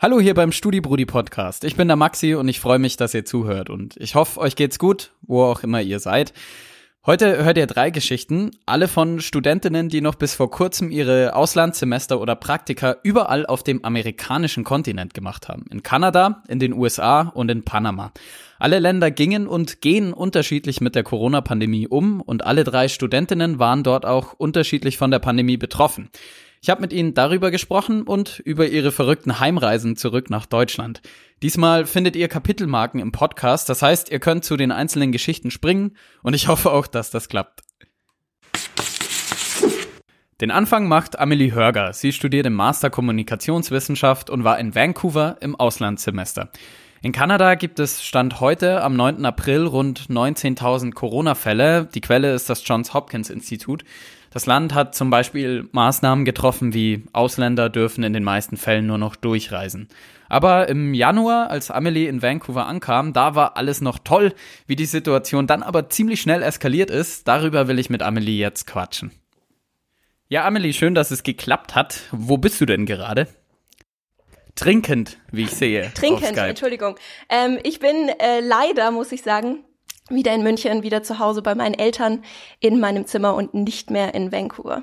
Hallo hier beim StudiBrudi Podcast. Ich bin der Maxi und ich freue mich, dass ihr zuhört und ich hoffe, euch geht's gut, wo auch immer ihr seid. Heute hört ihr drei Geschichten, alle von Studentinnen, die noch bis vor kurzem ihre Auslandssemester oder Praktika überall auf dem amerikanischen Kontinent gemacht haben. In Kanada, in den USA und in Panama. Alle Länder gingen und gehen unterschiedlich mit der Corona-Pandemie um und alle drei Studentinnen waren dort auch unterschiedlich von der Pandemie betroffen. Ich habe mit ihnen darüber gesprochen und über ihre verrückten Heimreisen zurück nach Deutschland. Diesmal findet ihr Kapitelmarken im Podcast, das heißt, ihr könnt zu den einzelnen Geschichten springen und ich hoffe auch, dass das klappt. Den Anfang macht Amelie Hörger. Sie studiert im Master Kommunikationswissenschaft und war in Vancouver im Auslandssemester. In Kanada gibt es Stand heute am 9. April rund 19.000 Corona-Fälle. Die Quelle ist das Johns Hopkins Institut. Das Land hat zum Beispiel Maßnahmen getroffen, wie Ausländer dürfen in den meisten Fällen nur noch durchreisen. Aber im Januar, als Amelie in Vancouver ankam, da war alles noch toll. Wie die Situation dann aber ziemlich schnell eskaliert ist, darüber will ich mit Amelie jetzt quatschen. Ja, Amelie, schön, dass es geklappt hat. Wo bist du denn gerade? Trinkend, wie ich sehe. Trinkend, Entschuldigung. Ähm, ich bin äh, leider, muss ich sagen, wieder in München, wieder zu Hause bei meinen Eltern in meinem Zimmer und nicht mehr in Vancouver.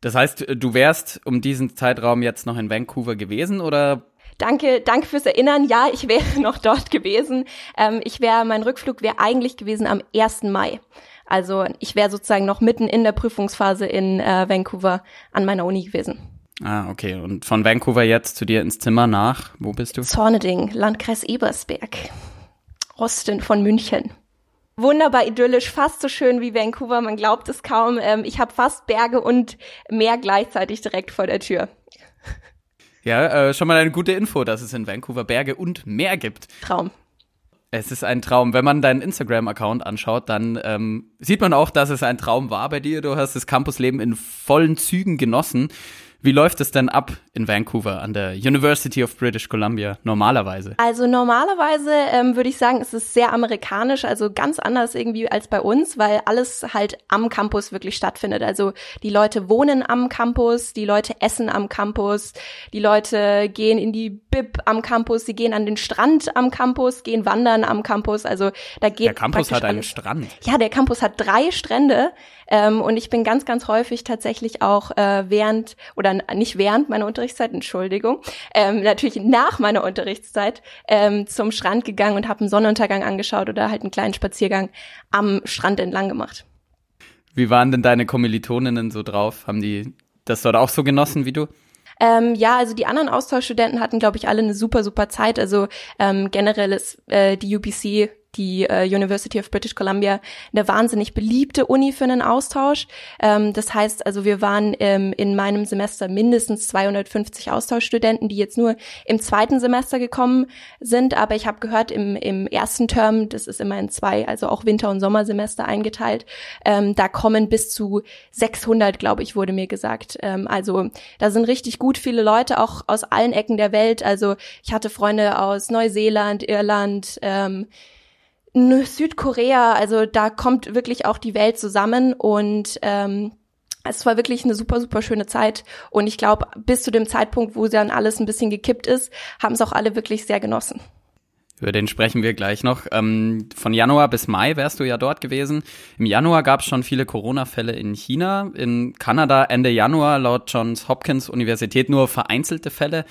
Das heißt, du wärst um diesen Zeitraum jetzt noch in Vancouver gewesen oder? Danke, danke fürs Erinnern. Ja, ich wäre noch dort gewesen. Ähm, ich wäre, mein Rückflug wäre eigentlich gewesen am 1. Mai. Also ich wäre sozusagen noch mitten in der Prüfungsphase in äh, Vancouver an meiner Uni gewesen. Ah, okay. Und von Vancouver jetzt zu dir ins Zimmer nach, wo bist du? Zorneding, Landkreis Ebersberg. Osten von München wunderbar idyllisch, fast so schön wie Vancouver, man glaubt es kaum. Ähm, ich habe fast Berge und Meer gleichzeitig direkt vor der Tür. Ja, äh, schon mal eine gute Info, dass es in Vancouver Berge und Meer gibt. Traum. Es ist ein Traum. Wenn man deinen Instagram-Account anschaut, dann ähm, sieht man auch, dass es ein Traum war bei dir. Du hast das Campusleben in vollen Zügen genossen. Wie läuft es denn ab in Vancouver an der University of British Columbia normalerweise? Also normalerweise ähm, würde ich sagen, es ist sehr amerikanisch, also ganz anders irgendwie als bei uns, weil alles halt am Campus wirklich stattfindet. Also die Leute wohnen am Campus, die Leute essen am Campus, die Leute gehen in die Bib am Campus, sie gehen an den Strand am Campus, gehen wandern am Campus. Also da geht der Campus hat einen Strand. Ja, der Campus hat drei Strände ähm, und ich bin ganz, ganz häufig tatsächlich auch äh, während oder oder nicht während meiner Unterrichtszeit, Entschuldigung, ähm, natürlich nach meiner Unterrichtszeit ähm, zum Strand gegangen und habe einen Sonnenuntergang angeschaut oder halt einen kleinen Spaziergang am Strand entlang gemacht. Wie waren denn deine Kommilitoninnen so drauf? Haben die das dort auch so genossen wie du? Ähm, ja, also die anderen Austauschstudenten hatten, glaube ich, alle eine super, super Zeit. Also ähm, generell ist äh, die UBC die äh, University of British Columbia eine wahnsinnig beliebte Uni für einen Austausch. Ähm, das heißt also, wir waren ähm, in meinem Semester mindestens 250 Austauschstudenten, die jetzt nur im zweiten Semester gekommen sind. Aber ich habe gehört, im, im ersten Term, das ist immer in zwei, also auch Winter- und Sommersemester eingeteilt, ähm, da kommen bis zu 600, glaube ich, wurde mir gesagt. Ähm, also da sind richtig gut viele Leute, auch aus allen Ecken der Welt. Also ich hatte Freunde aus Neuseeland, Irland, ähm, Südkorea, also da kommt wirklich auch die Welt zusammen und ähm, es war wirklich eine super, super schöne Zeit. Und ich glaube, bis zu dem Zeitpunkt, wo dann alles ein bisschen gekippt ist, haben es auch alle wirklich sehr genossen. Über den sprechen wir gleich noch. Ähm, von Januar bis Mai wärst du ja dort gewesen. Im Januar gab es schon viele Corona-Fälle in China. In Kanada Ende Januar laut Johns Hopkins Universität nur vereinzelte Fälle.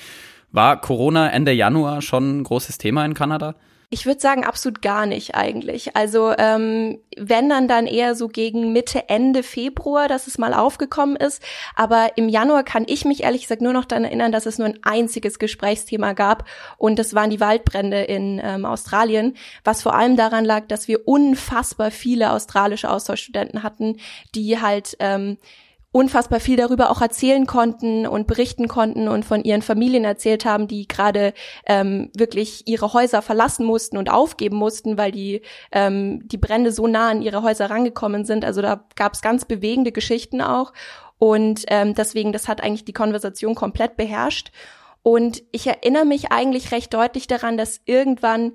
War Corona Ende Januar schon ein großes Thema in Kanada? Ich würde sagen, absolut gar nicht eigentlich. Also ähm, wenn dann dann eher so gegen Mitte, Ende Februar, dass es mal aufgekommen ist. Aber im Januar kann ich mich ehrlich gesagt nur noch daran erinnern, dass es nur ein einziges Gesprächsthema gab und das waren die Waldbrände in ähm, Australien, was vor allem daran lag, dass wir unfassbar viele australische Austauschstudenten hatten, die halt ähm, unfassbar viel darüber auch erzählen konnten und berichten konnten und von ihren Familien erzählt haben, die gerade ähm, wirklich ihre Häuser verlassen mussten und aufgeben mussten, weil die ähm, die Brände so nah an ihre Häuser rangekommen sind. Also da gab es ganz bewegende Geschichten auch und ähm, deswegen das hat eigentlich die Konversation komplett beherrscht. Und ich erinnere mich eigentlich recht deutlich daran, dass irgendwann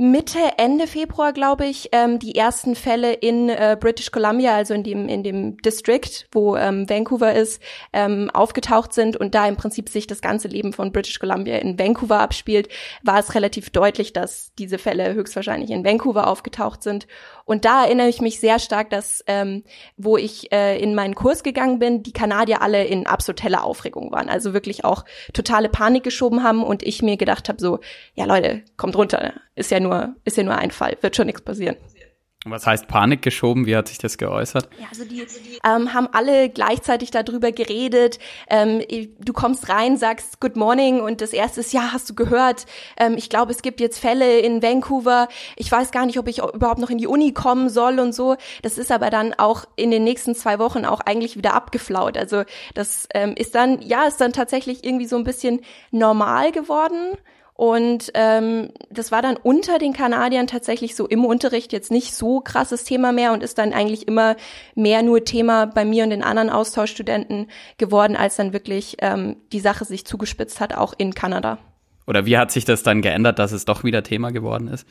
Mitte, Ende Februar, glaube ich, ähm, die ersten Fälle in äh, British Columbia, also in dem, in dem District, wo ähm, Vancouver ist, ähm, aufgetaucht sind und da im Prinzip sich das ganze Leben von British Columbia in Vancouver abspielt, war es relativ deutlich, dass diese Fälle höchstwahrscheinlich in Vancouver aufgetaucht sind. Und da erinnere ich mich sehr stark, dass, ähm, wo ich äh, in meinen Kurs gegangen bin, die Kanadier alle in absolut helle Aufregung waren. Also wirklich auch totale Panik geschoben haben und ich mir gedacht habe, so, ja Leute, kommt runter, ist ja nur, ist ja nur ein Fall, wird schon nichts passieren. Was heißt Panik geschoben? Wie hat sich das geäußert? Ja, also die, ähm, haben alle gleichzeitig darüber geredet. Ähm, du kommst rein, sagst Good Morning und das erste ist, ja, hast du gehört? Ähm, ich glaube, es gibt jetzt Fälle in Vancouver. Ich weiß gar nicht, ob ich überhaupt noch in die Uni kommen soll und so. Das ist aber dann auch in den nächsten zwei Wochen auch eigentlich wieder abgeflaut. Also das ähm, ist dann, ja, ist dann tatsächlich irgendwie so ein bisschen normal geworden. Und ähm, das war dann unter den Kanadiern tatsächlich so im Unterricht jetzt nicht so krasses Thema mehr und ist dann eigentlich immer mehr nur Thema bei mir und den anderen Austauschstudenten geworden, als dann wirklich ähm, die Sache sich zugespitzt hat, auch in Kanada. Oder wie hat sich das dann geändert, dass es doch wieder Thema geworden ist?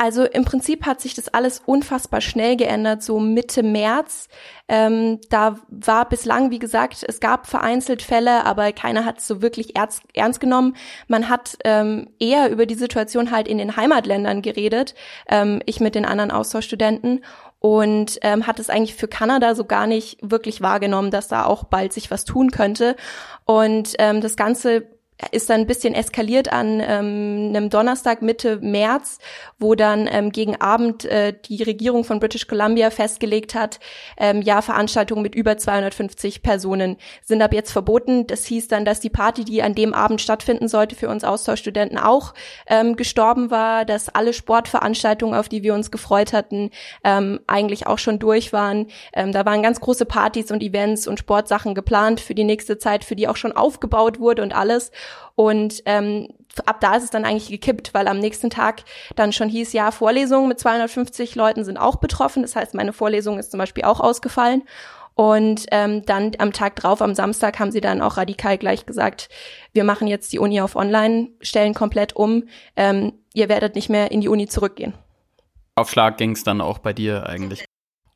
Also im Prinzip hat sich das alles unfassbar schnell geändert, so Mitte März. Ähm, da war bislang, wie gesagt, es gab vereinzelt Fälle, aber keiner hat es so wirklich ernst, ernst genommen. Man hat ähm, eher über die Situation halt in den Heimatländern geredet, ähm, ich mit den anderen Austauschstudenten und ähm, hat es eigentlich für Kanada so gar nicht wirklich wahrgenommen, dass da auch bald sich was tun könnte. Und ähm, das Ganze ist dann ein bisschen eskaliert an ähm, einem Donnerstag Mitte März, wo dann ähm, gegen Abend äh, die Regierung von British Columbia festgelegt hat, ähm, ja, Veranstaltungen mit über 250 Personen sind ab jetzt verboten. Das hieß dann, dass die Party, die an dem Abend stattfinden sollte, für uns Austauschstudenten auch ähm, gestorben war, dass alle Sportveranstaltungen, auf die wir uns gefreut hatten, ähm, eigentlich auch schon durch waren. Ähm, da waren ganz große Partys und Events und Sportsachen geplant für die nächste Zeit, für die auch schon aufgebaut wurde und alles. Und ähm, ab da ist es dann eigentlich gekippt, weil am nächsten Tag dann schon hieß, ja, Vorlesungen mit 250 Leuten sind auch betroffen. Das heißt, meine Vorlesung ist zum Beispiel auch ausgefallen. Und ähm, dann am Tag drauf, am Samstag, haben sie dann auch radikal gleich gesagt, wir machen jetzt die Uni auf Online, stellen komplett um. Ähm, ihr werdet nicht mehr in die Uni zurückgehen. Aufschlag ging es dann auch bei dir eigentlich?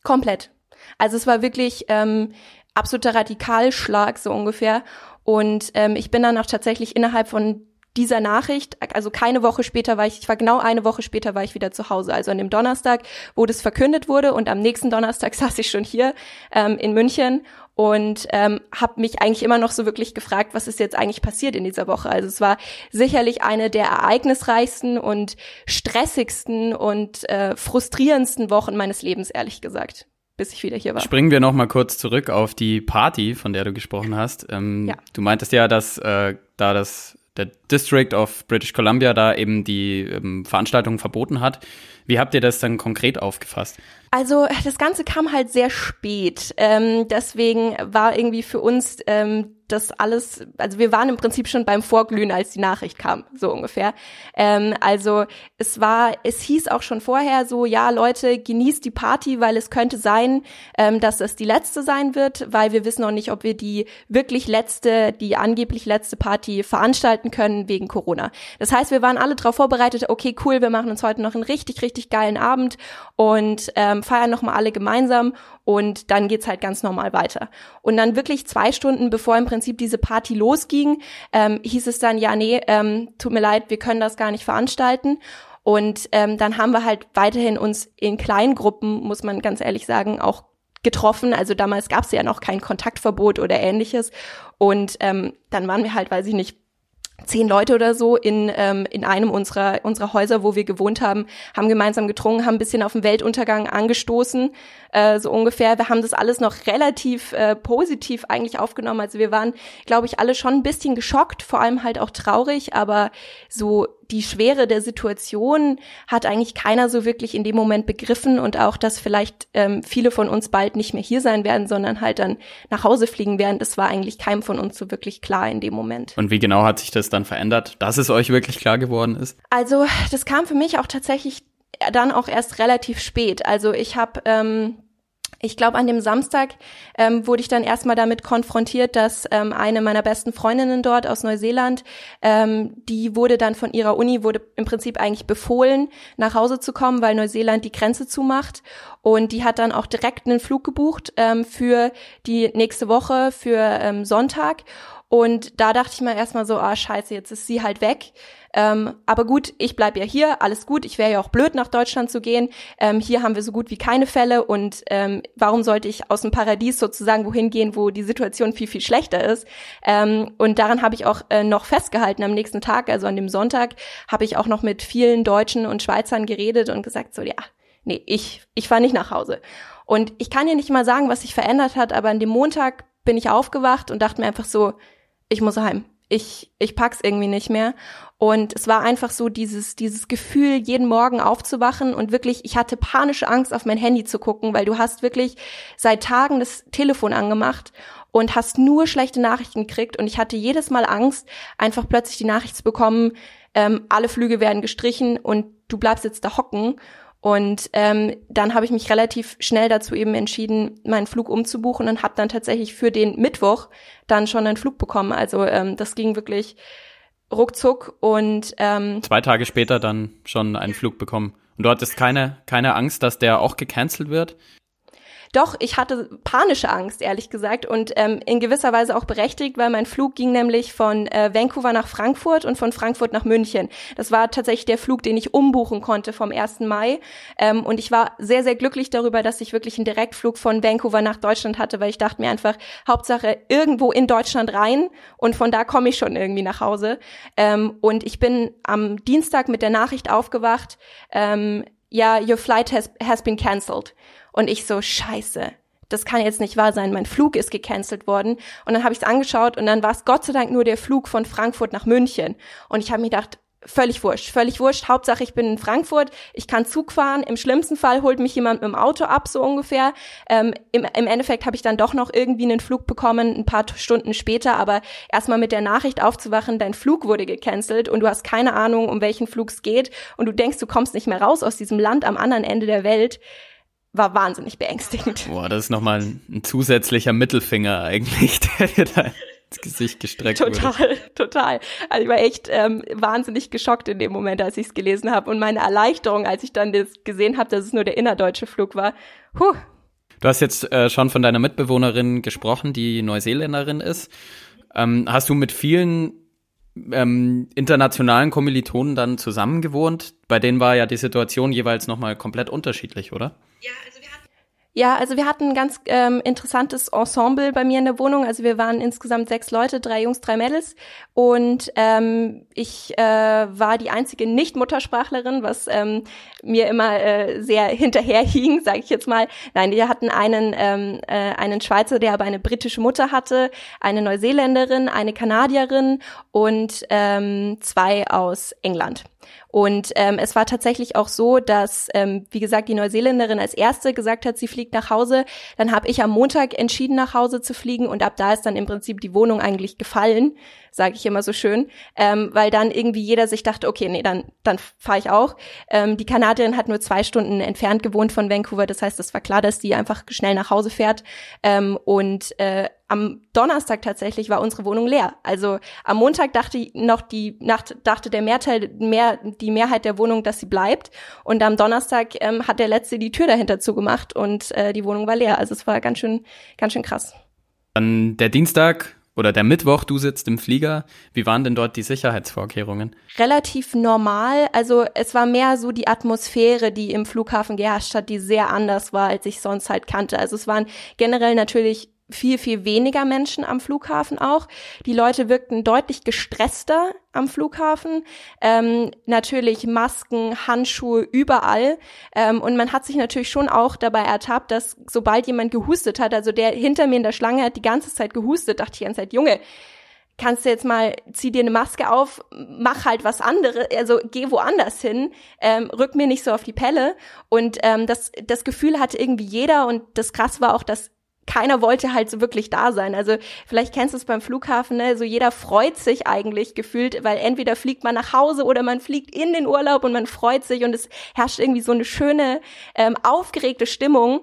Komplett. Also es war wirklich ähm, absoluter Radikalschlag so ungefähr. Und ähm, ich bin dann auch tatsächlich innerhalb von dieser Nachricht, also keine Woche später war ich, ich war genau eine Woche später war ich wieder zu Hause, also an dem Donnerstag, wo das verkündet wurde und am nächsten Donnerstag saß ich schon hier ähm, in München und ähm, habe mich eigentlich immer noch so wirklich gefragt, was ist jetzt eigentlich passiert in dieser Woche. Also es war sicherlich eine der ereignisreichsten und stressigsten und äh, frustrierendsten Wochen meines Lebens, ehrlich gesagt bis ich wieder hier war. Springen wir noch mal kurz zurück auf die Party, von der du gesprochen hast. Ähm, ja. Du meintest ja, dass äh, da das der District of British Columbia da eben die ähm, Veranstaltung verboten hat. Wie habt ihr das dann konkret aufgefasst? Also das Ganze kam halt sehr spät. Ähm, deswegen war irgendwie für uns ähm, das alles, also wir waren im Prinzip schon beim Vorglühen, als die Nachricht kam, so ungefähr. Ähm, also es war, es hieß auch schon vorher so, ja Leute, genießt die Party, weil es könnte sein, ähm, dass das die letzte sein wird, weil wir wissen noch nicht, ob wir die wirklich letzte, die angeblich letzte Party veranstalten können wegen Corona. Das heißt, wir waren alle darauf vorbereitet, okay, cool, wir machen uns heute noch einen richtig, richtig geilen Abend und ähm, feiern nochmal alle gemeinsam und dann geht's halt ganz normal weiter. Und dann wirklich zwei Stunden bevor im Prinzip diese Party losging, ähm, hieß es dann, ja, nee, ähm, tut mir leid, wir können das gar nicht veranstalten. Und ähm, dann haben wir halt weiterhin uns in kleinen Gruppen, muss man ganz ehrlich sagen, auch getroffen. Also damals gab es ja noch kein Kontaktverbot oder ähnliches. Und ähm, dann waren wir halt, weiß ich nicht, zehn Leute oder so in, ähm, in einem unserer, unserer Häuser, wo wir gewohnt haben, haben gemeinsam getrunken, haben ein bisschen auf den Weltuntergang angestoßen, äh, so ungefähr. Wir haben das alles noch relativ äh, positiv eigentlich aufgenommen. Also wir waren, glaube ich, alle schon ein bisschen geschockt, vor allem halt auch traurig, aber so die Schwere der Situation hat eigentlich keiner so wirklich in dem Moment begriffen und auch, dass vielleicht ähm, viele von uns bald nicht mehr hier sein werden, sondern halt dann nach Hause fliegen werden, das war eigentlich keinem von uns so wirklich klar in dem Moment. Und wie genau hat sich das dann verändert, dass es euch wirklich klar geworden ist? Also das kam für mich auch tatsächlich dann auch erst relativ spät. Also ich habe ähm, ich glaube, an dem Samstag ähm, wurde ich dann erstmal damit konfrontiert, dass ähm, eine meiner besten Freundinnen dort aus Neuseeland, ähm, die wurde dann von ihrer Uni, wurde im Prinzip eigentlich befohlen, nach Hause zu kommen, weil Neuseeland die Grenze zumacht. Und die hat dann auch direkt einen Flug gebucht ähm, für die nächste Woche, für ähm, Sonntag. Und da dachte ich mir erstmal so, ah scheiße, jetzt ist sie halt weg. Ähm, aber gut, ich bleib ja hier, alles gut. Ich wäre ja auch blöd, nach Deutschland zu gehen. Ähm, hier haben wir so gut wie keine Fälle und ähm, warum sollte ich aus dem Paradies sozusagen wohin gehen, wo die Situation viel, viel schlechter ist? Ähm, und daran habe ich auch äh, noch festgehalten am nächsten Tag, also an dem Sonntag, habe ich auch noch mit vielen Deutschen und Schweizern geredet und gesagt so, ja, nee, ich, ich fahre nicht nach Hause. Und ich kann dir nicht mal sagen, was sich verändert hat, aber an dem Montag bin ich aufgewacht und dachte mir einfach so, ich muss heim. Ich, ich pack's irgendwie nicht mehr. Und es war einfach so dieses, dieses Gefühl, jeden Morgen aufzuwachen und wirklich, ich hatte panische Angst, auf mein Handy zu gucken, weil du hast wirklich seit Tagen das Telefon angemacht und hast nur schlechte Nachrichten gekriegt und ich hatte jedes Mal Angst, einfach plötzlich die Nachricht zu bekommen, ähm, alle Flüge werden gestrichen und du bleibst jetzt da hocken und ähm, dann habe ich mich relativ schnell dazu eben entschieden, meinen Flug umzubuchen und habe dann tatsächlich für den Mittwoch dann schon einen Flug bekommen. Also ähm, das ging wirklich ruckzuck und ähm, zwei Tage später dann schon einen Flug bekommen. Und du hattest keine keine Angst, dass der auch gecancelt wird? Doch, ich hatte panische Angst, ehrlich gesagt, und ähm, in gewisser Weise auch berechtigt, weil mein Flug ging nämlich von äh, Vancouver nach Frankfurt und von Frankfurt nach München. Das war tatsächlich der Flug, den ich umbuchen konnte vom 1. Mai. Ähm, und ich war sehr, sehr glücklich darüber, dass ich wirklich einen Direktflug von Vancouver nach Deutschland hatte, weil ich dachte mir einfach, Hauptsache irgendwo in Deutschland rein und von da komme ich schon irgendwie nach Hause. Ähm, und ich bin am Dienstag mit der Nachricht aufgewacht, ähm, ja, your flight has, has been cancelled. Und ich so, scheiße, das kann jetzt nicht wahr sein, mein Flug ist gecancelt worden. Und dann habe ich es angeschaut und dann war es Gott sei Dank nur der Flug von Frankfurt nach München. Und ich habe mir gedacht, völlig wurscht, völlig wurscht. Hauptsache, ich bin in Frankfurt, ich kann Zug fahren. Im schlimmsten Fall holt mich jemand mit dem Auto ab, so ungefähr. Ähm, im, Im Endeffekt habe ich dann doch noch irgendwie einen Flug bekommen, ein paar Stunden später. Aber erstmal mit der Nachricht aufzuwachen, dein Flug wurde gecancelt und du hast keine Ahnung, um welchen Flug es geht und du denkst, du kommst nicht mehr raus aus diesem Land am anderen Ende der Welt war wahnsinnig beängstigend. Boah, das ist nochmal ein, zusätzlicher Mittelfinger eigentlich, der dir da ins Gesicht gestreckt total, wurde. Total, total. Also ich war echt ähm, wahnsinnig geschockt in dem Moment, als ich es gelesen habe. Und meine Erleichterung, als ich dann das gesehen habe, dass es nur der innerdeutsche Flug war. Puh. Du hast jetzt äh, schon von deiner Mitbewohnerin gesprochen, die Neuseeländerin ist. Ähm, hast du mit vielen ähm, internationalen Kommilitonen dann zusammengewohnt? Bei denen war ja die Situation jeweils nochmal komplett unterschiedlich, oder? Ja, also ja, also wir hatten ein ganz ähm, interessantes Ensemble bei mir in der Wohnung. Also wir waren insgesamt sechs Leute, drei Jungs, drei Mädels. Und ähm, ich äh, war die einzige Nicht-Muttersprachlerin, was ähm, mir immer äh, sehr hinterherhing, sage ich jetzt mal. Nein, wir hatten einen, ähm, äh, einen Schweizer, der aber eine britische Mutter hatte, eine Neuseeländerin, eine Kanadierin und ähm, zwei aus England. Und ähm, es war tatsächlich auch so, dass, ähm, wie gesagt, die Neuseeländerin als erste gesagt hat, sie fliegt nach Hause. Dann habe ich am Montag entschieden, nach Hause zu fliegen und ab da ist dann im Prinzip die Wohnung eigentlich gefallen, sage ich immer so schön, ähm, weil dann irgendwie jeder sich dachte, okay, nee, dann dann fahre ich auch. Ähm, die Kanadierin hat nur zwei Stunden entfernt gewohnt von Vancouver, das heißt, es war klar, dass die einfach schnell nach Hause fährt. Ähm, und äh, am Donnerstag tatsächlich war unsere Wohnung leer. Also am Montag dachte noch die Nacht dachte der Mehrteil mehr die Mehrheit der Wohnung, dass sie bleibt und am Donnerstag ähm, hat der letzte die Tür dahinter zugemacht und äh, die Wohnung war leer. Also es war ganz schön ganz schön krass. Dann der Dienstag oder der Mittwoch, du sitzt im Flieger. Wie waren denn dort die Sicherheitsvorkehrungen? Relativ normal. Also es war mehr so die Atmosphäre, die im Flughafen geherrscht hat, die sehr anders war, als ich sonst halt kannte. Also es waren generell natürlich viel, viel weniger Menschen am Flughafen auch. Die Leute wirkten deutlich gestresster am Flughafen. Ähm, natürlich Masken, Handschuhe überall. Ähm, und man hat sich natürlich schon auch dabei ertappt, dass sobald jemand gehustet hat, also der hinter mir in der Schlange hat die ganze Zeit gehustet, dachte ich die ganze Zeit, Junge, kannst du jetzt mal, zieh dir eine Maske auf, mach halt was anderes, also geh woanders hin, ähm, rück mir nicht so auf die Pelle. Und ähm, das, das Gefühl hatte irgendwie jeder und das krass war auch, dass keiner wollte halt so wirklich da sein. Also vielleicht kennst du es beim Flughafen, ne? So jeder freut sich eigentlich gefühlt, weil entweder fliegt man nach Hause oder man fliegt in den Urlaub und man freut sich und es herrscht irgendwie so eine schöne, ähm, aufgeregte Stimmung.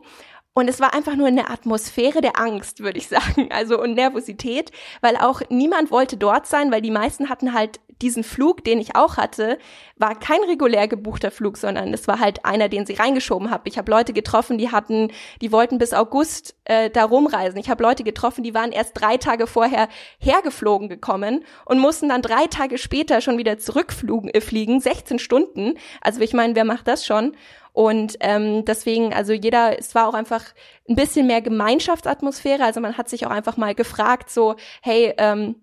Und es war einfach nur eine Atmosphäre der Angst, würde ich sagen, also und Nervosität, weil auch niemand wollte dort sein, weil die meisten hatten halt diesen Flug, den ich auch hatte, war kein regulär gebuchter Flug, sondern es war halt einer, den sie reingeschoben haben. Ich habe Leute getroffen, die hatten, die wollten bis August äh, da rumreisen. Ich habe Leute getroffen, die waren erst drei Tage vorher hergeflogen gekommen und mussten dann drei Tage später schon wieder zurückfliegen, äh, fliegen, 16 Stunden. Also ich meine, wer macht das schon? Und ähm, deswegen, also jeder, es war auch einfach ein bisschen mehr Gemeinschaftsatmosphäre. Also man hat sich auch einfach mal gefragt, so, hey, ähm,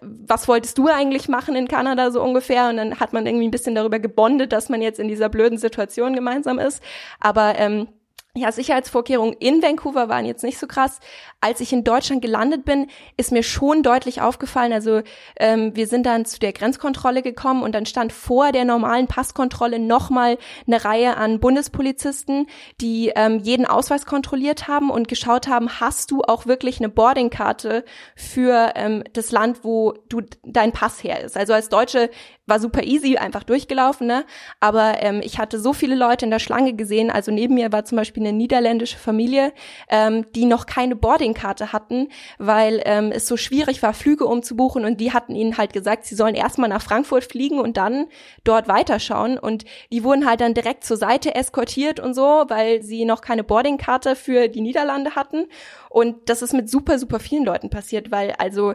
was wolltest du eigentlich machen in Kanada so ungefähr? Und dann hat man irgendwie ein bisschen darüber gebondet, dass man jetzt in dieser blöden Situation gemeinsam ist. Aber ähm, ja, Sicherheitsvorkehrungen in Vancouver waren jetzt nicht so krass. Als ich in Deutschland gelandet bin, ist mir schon deutlich aufgefallen. Also ähm, wir sind dann zu der Grenzkontrolle gekommen und dann stand vor der normalen Passkontrolle nochmal eine Reihe an Bundespolizisten, die ähm, jeden Ausweis kontrolliert haben und geschaut haben, hast du auch wirklich eine Boardingkarte für ähm, das Land, wo du dein Pass her ist. Also als Deutsche war super easy, einfach durchgelaufen, ne? Aber ähm, ich hatte so viele Leute in der Schlange gesehen. Also neben mir war zum Beispiel eine niederländische Familie, ähm, die noch keine Boardingkarte hatten, weil ähm, es so schwierig war, Flüge umzubuchen und die hatten ihnen halt gesagt, sie sollen erstmal nach Frankfurt fliegen und dann dort weiterschauen. Und die wurden halt dann direkt zur Seite eskortiert und so, weil sie noch keine Boardingkarte für die Niederlande hatten. Und das ist mit super, super vielen Leuten passiert, weil also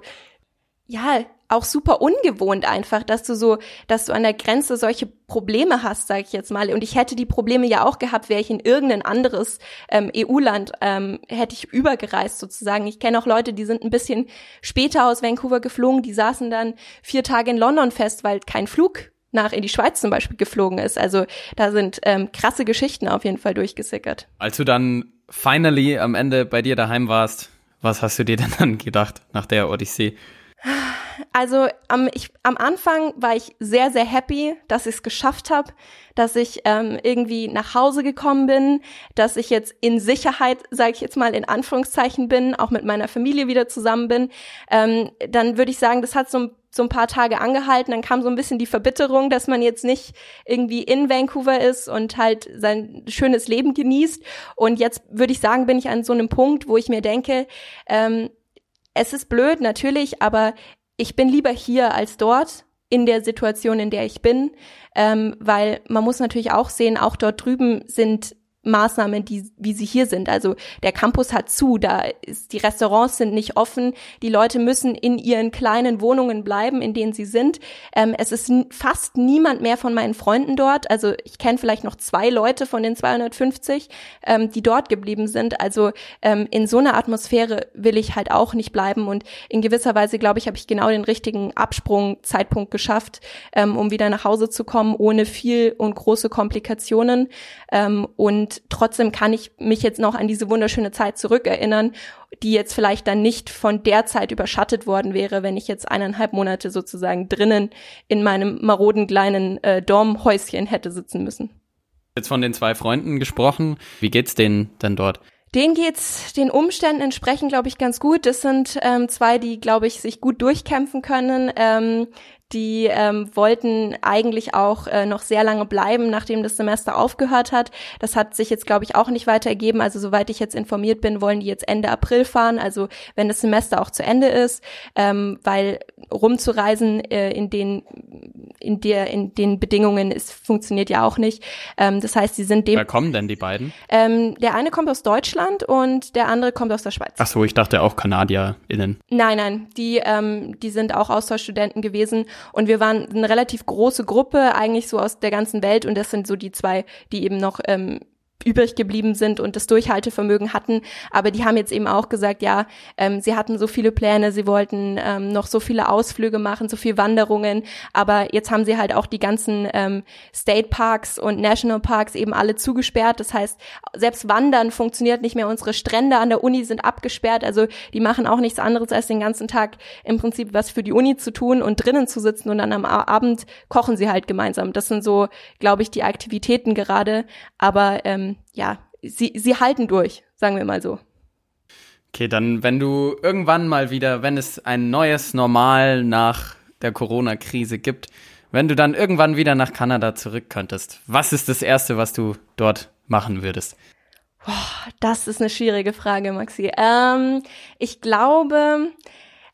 ja, auch super ungewohnt einfach, dass du so, dass du an der Grenze solche Probleme hast, sage ich jetzt mal. Und ich hätte die Probleme ja auch gehabt, wäre ich in irgendein anderes ähm, EU-Land, ähm, hätte ich übergereist sozusagen. Ich kenne auch Leute, die sind ein bisschen später aus Vancouver geflogen, die saßen dann vier Tage in London fest, weil kein Flug nach in die Schweiz zum Beispiel geflogen ist. Also da sind ähm, krasse Geschichten auf jeden Fall durchgesickert. Als du dann finally am Ende bei dir daheim warst, was hast du dir denn dann gedacht nach der Odyssee? Also am, ich, am Anfang war ich sehr, sehr happy, dass ich es geschafft habe, dass ich ähm, irgendwie nach Hause gekommen bin, dass ich jetzt in Sicherheit, sage ich jetzt mal in Anführungszeichen bin, auch mit meiner Familie wieder zusammen bin. Ähm, dann würde ich sagen, das hat so so ein paar Tage angehalten, dann kam so ein bisschen die Verbitterung, dass man jetzt nicht irgendwie in Vancouver ist und halt sein schönes Leben genießt. Und jetzt würde ich sagen, bin ich an so einem Punkt, wo ich mir denke, ähm, es ist blöd, natürlich, aber ich bin lieber hier als dort in der Situation, in der ich bin, ähm, weil man muss natürlich auch sehen, auch dort drüben sind Maßnahmen, die, wie sie hier sind. Also der Campus hat zu, da ist, die Restaurants sind nicht offen, die Leute müssen in ihren kleinen Wohnungen bleiben, in denen sie sind. Ähm, es ist fast niemand mehr von meinen Freunden dort. Also ich kenne vielleicht noch zwei Leute von den 250, ähm, die dort geblieben sind. Also ähm, in so einer Atmosphäre will ich halt auch nicht bleiben. Und in gewisser Weise, glaube ich, habe ich genau den richtigen Absprungzeitpunkt geschafft, ähm, um wieder nach Hause zu kommen, ohne viel und große Komplikationen. Ähm, und trotzdem kann ich mich jetzt noch an diese wunderschöne Zeit zurückerinnern, die jetzt vielleicht dann nicht von der Zeit überschattet worden wäre, wenn ich jetzt eineinhalb Monate sozusagen drinnen in meinem maroden kleinen äh, Dormhäuschen hätte sitzen müssen. Jetzt von den zwei Freunden gesprochen. Wie geht's denen denn dort? Den geht's den Umständen entsprechend, glaube ich, ganz gut. Das sind ähm, zwei, die, glaube ich, sich gut durchkämpfen können. Ähm, die ähm, wollten eigentlich auch äh, noch sehr lange bleiben, nachdem das Semester aufgehört hat. Das hat sich jetzt, glaube ich, auch nicht weiter ergeben. Also soweit ich jetzt informiert bin, wollen die jetzt Ende April fahren, also wenn das Semester auch zu Ende ist, ähm, weil rumzureisen äh, in den in der in den Bedingungen ist funktioniert ja auch nicht. Ähm, das heißt, sie sind dem. Wer kommen denn die beiden? Ähm, der eine kommt aus Deutschland und der andere kommt aus der Schweiz. Ach so, ich dachte auch KanadierInnen. Nein, nein, die ähm, die sind auch Austauschstudenten gewesen und wir waren eine relativ große Gruppe eigentlich so aus der ganzen Welt. Und das sind so die zwei, die eben noch ähm, übrig geblieben sind und das Durchhaltevermögen hatten. Aber die haben jetzt eben auch gesagt, ja, ähm, sie hatten so viele Pläne, sie wollten ähm, noch so viele Ausflüge machen, so viele Wanderungen. Aber jetzt haben sie halt auch die ganzen ähm, State Parks und National Parks eben alle zugesperrt. Das heißt, selbst Wandern funktioniert nicht mehr. Unsere Strände an der Uni sind abgesperrt. Also die machen auch nichts anderes, als den ganzen Tag im Prinzip was für die Uni zu tun und drinnen zu sitzen und dann am Abend kochen sie halt gemeinsam. Das sind so, glaube ich, die Aktivitäten gerade. Aber ähm, ja, sie, sie halten durch, sagen wir mal so. Okay, dann, wenn du irgendwann mal wieder, wenn es ein neues Normal nach der Corona-Krise gibt, wenn du dann irgendwann wieder nach Kanada zurück könntest, was ist das Erste, was du dort machen würdest? Boah, das ist eine schwierige Frage, Maxi. Ähm, ich glaube,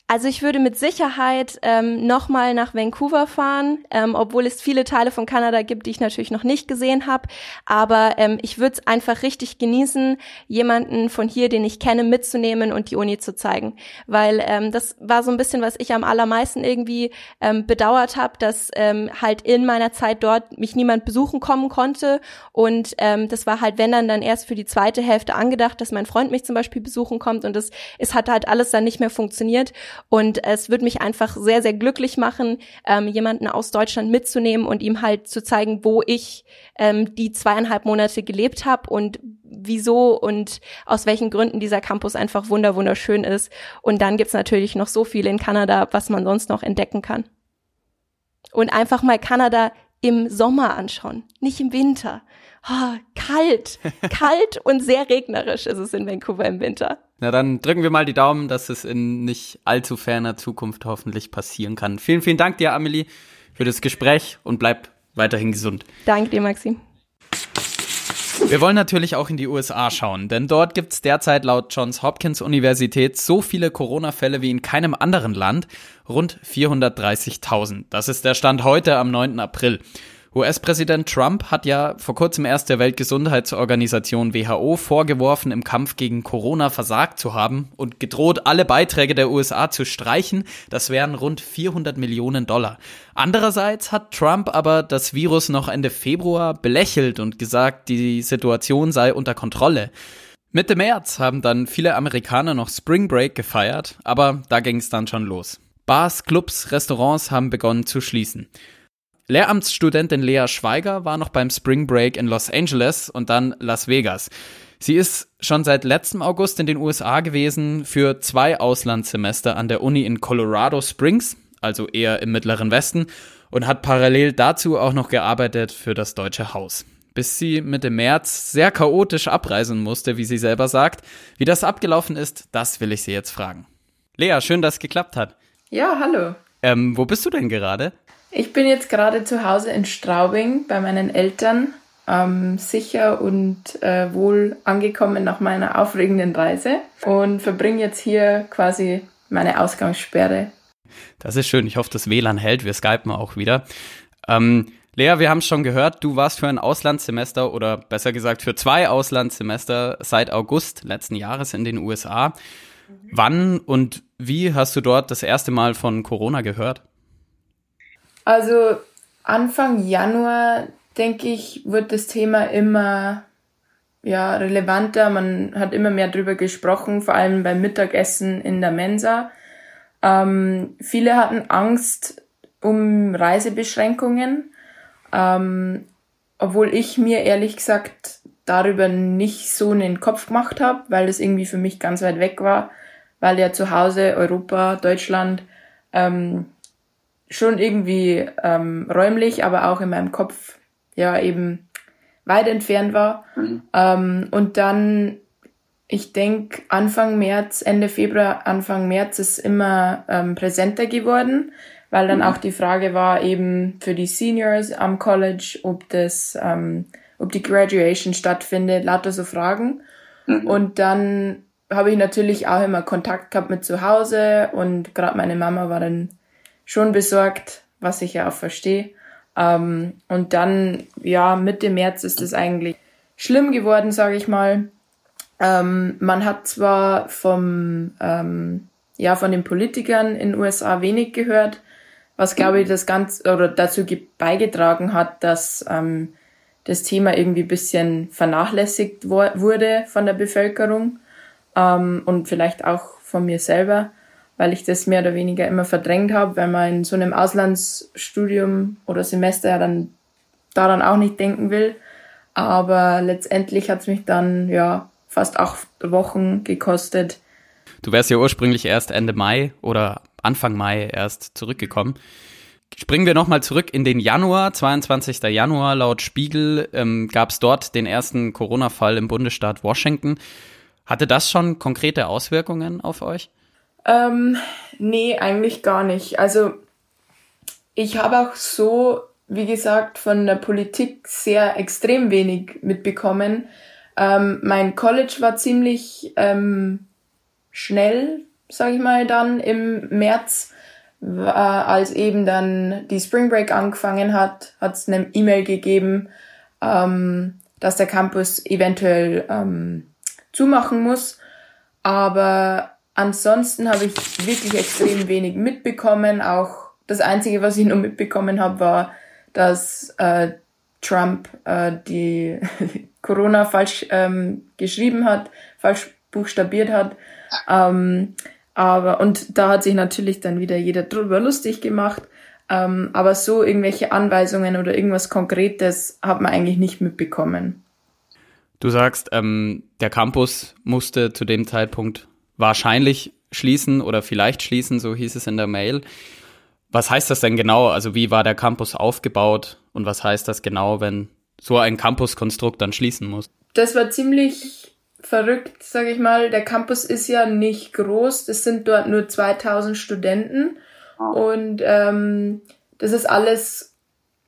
also ich würde mit Sicherheit ähm, nochmal nach Vancouver fahren, ähm, obwohl es viele Teile von Kanada gibt, die ich natürlich noch nicht gesehen habe. Aber ähm, ich würde es einfach richtig genießen, jemanden von hier, den ich kenne, mitzunehmen und die Uni zu zeigen. Weil ähm, das war so ein bisschen, was ich am allermeisten irgendwie ähm, bedauert habe, dass ähm, halt in meiner Zeit dort mich niemand besuchen kommen konnte. Und ähm, das war halt, wenn dann, dann erst für die zweite Hälfte angedacht, dass mein Freund mich zum Beispiel besuchen kommt. Und das, es hat halt alles dann nicht mehr funktioniert. Und es würde mich einfach sehr, sehr glücklich machen, ähm, jemanden aus Deutschland mitzunehmen und ihm halt zu zeigen, wo ich ähm, die zweieinhalb Monate gelebt habe und wieso und aus welchen Gründen dieser Campus einfach wunder wunderschön ist. Und dann gibt's natürlich noch so viel in Kanada, was man sonst noch entdecken kann. Und einfach mal Kanada im Sommer anschauen, nicht im Winter oh, kalt, kalt und sehr regnerisch ist es in Vancouver im Winter. Na dann drücken wir mal die Daumen, dass es in nicht allzu ferner Zukunft hoffentlich passieren kann. Vielen, vielen Dank dir, Amelie, für das Gespräch und bleib weiterhin gesund. Danke dir, Maxim. Wir wollen natürlich auch in die USA schauen, denn dort gibt es derzeit laut Johns Hopkins Universität so viele Corona-Fälle wie in keinem anderen Land, rund 430.000. Das ist der Stand heute am 9. April. US-Präsident Trump hat ja vor kurzem erst der Weltgesundheitsorganisation WHO vorgeworfen, im Kampf gegen Corona versagt zu haben und gedroht, alle Beiträge der USA zu streichen. Das wären rund 400 Millionen Dollar. Andererseits hat Trump aber das Virus noch Ende Februar belächelt und gesagt, die Situation sei unter Kontrolle. Mitte März haben dann viele Amerikaner noch Spring Break gefeiert, aber da ging es dann schon los. Bars, Clubs, Restaurants haben begonnen zu schließen. Lehramtsstudentin Lea Schweiger war noch beim Spring Break in Los Angeles und dann Las Vegas. Sie ist schon seit letztem August in den USA gewesen für zwei Auslandssemester an der Uni in Colorado Springs, also eher im mittleren Westen, und hat parallel dazu auch noch gearbeitet für das Deutsche Haus. Bis sie Mitte März sehr chaotisch abreisen musste, wie sie selber sagt. Wie das abgelaufen ist, das will ich sie jetzt fragen. Lea, schön, dass es geklappt hat. Ja, hallo. Ähm, wo bist du denn gerade? Ich bin jetzt gerade zu Hause in Straubing bei meinen Eltern, ähm, sicher und äh, wohl angekommen nach meiner aufregenden Reise und verbringe jetzt hier quasi meine Ausgangssperre. Das ist schön. Ich hoffe, das WLAN hält. Wir skypen auch wieder. Ähm, Lea, wir haben es schon gehört, du warst für ein Auslandssemester oder besser gesagt für zwei Auslandssemester seit August letzten Jahres in den USA. Wann und wie hast du dort das erste Mal von Corona gehört? Also Anfang Januar, denke ich, wird das Thema immer ja, relevanter. Man hat immer mehr drüber gesprochen, vor allem beim Mittagessen in der Mensa. Ähm, viele hatten Angst um Reisebeschränkungen, ähm, obwohl ich mir ehrlich gesagt darüber nicht so einen Kopf gemacht habe, weil das irgendwie für mich ganz weit weg war, weil ja zu Hause Europa, Deutschland ähm, schon irgendwie ähm, räumlich, aber auch in meinem Kopf ja eben weit entfernt war. Mhm. Ähm, und dann, ich denke, Anfang März, Ende Februar, Anfang März ist immer ähm, präsenter geworden, weil dann mhm. auch die Frage war eben für die Seniors am College, ob das, ähm, ob die Graduation stattfindet, lauter so Fragen. Mhm. Und dann habe ich natürlich auch immer Kontakt gehabt mit zu Hause und gerade meine Mama war dann schon besorgt, was ich ja auch verstehe. Ähm, und dann, ja, Mitte März ist es eigentlich schlimm geworden, sage ich mal. Ähm, man hat zwar vom, ähm, ja, von den Politikern in den USA wenig gehört, was glaube ich das Ganze oder dazu beigetragen hat, dass ähm, das Thema irgendwie bisschen vernachlässigt wurde von der Bevölkerung ähm, und vielleicht auch von mir selber weil ich das mehr oder weniger immer verdrängt habe, weil man in so einem Auslandsstudium oder Semester ja dann daran auch nicht denken will. Aber letztendlich hat es mich dann ja fast acht Wochen gekostet. Du wärst ja ursprünglich erst Ende Mai oder Anfang Mai erst zurückgekommen. Springen wir nochmal zurück in den Januar, 22. Januar. Laut Spiegel ähm, gab es dort den ersten Corona-Fall im Bundesstaat Washington. Hatte das schon konkrete Auswirkungen auf euch? Ähm, nee, eigentlich gar nicht. Also ich habe auch so, wie gesagt, von der Politik sehr extrem wenig mitbekommen. Ähm, mein College war ziemlich ähm, schnell, sage ich mal, dann im März, äh, als eben dann die Spring Break angefangen hat, hat es eine E-Mail gegeben, ähm, dass der Campus eventuell ähm, zumachen muss. Aber ansonsten habe ich wirklich extrem wenig mitbekommen. Auch das Einzige, was ich nur mitbekommen habe, war, dass äh, Trump äh, die Corona falsch ähm, geschrieben hat, falsch buchstabiert hat. Ähm, aber und da hat sich natürlich dann wieder jeder drüber lustig gemacht. Ähm, aber so irgendwelche Anweisungen oder irgendwas Konkretes hat man eigentlich nicht mitbekommen. Du sagst, ähm, der Campus musste zu dem Zeitpunkt wahrscheinlich schließen oder vielleicht schließen, so hieß es in der Mail. Was heißt das denn genau? Also wie war der Campus aufgebaut und was heißt das genau, wenn so ein Campuskonstrukt dann schließen muss? Das war ziemlich verrückt, sage ich mal. Der Campus ist ja nicht groß, es sind dort nur 2000 Studenten und ähm, das ist alles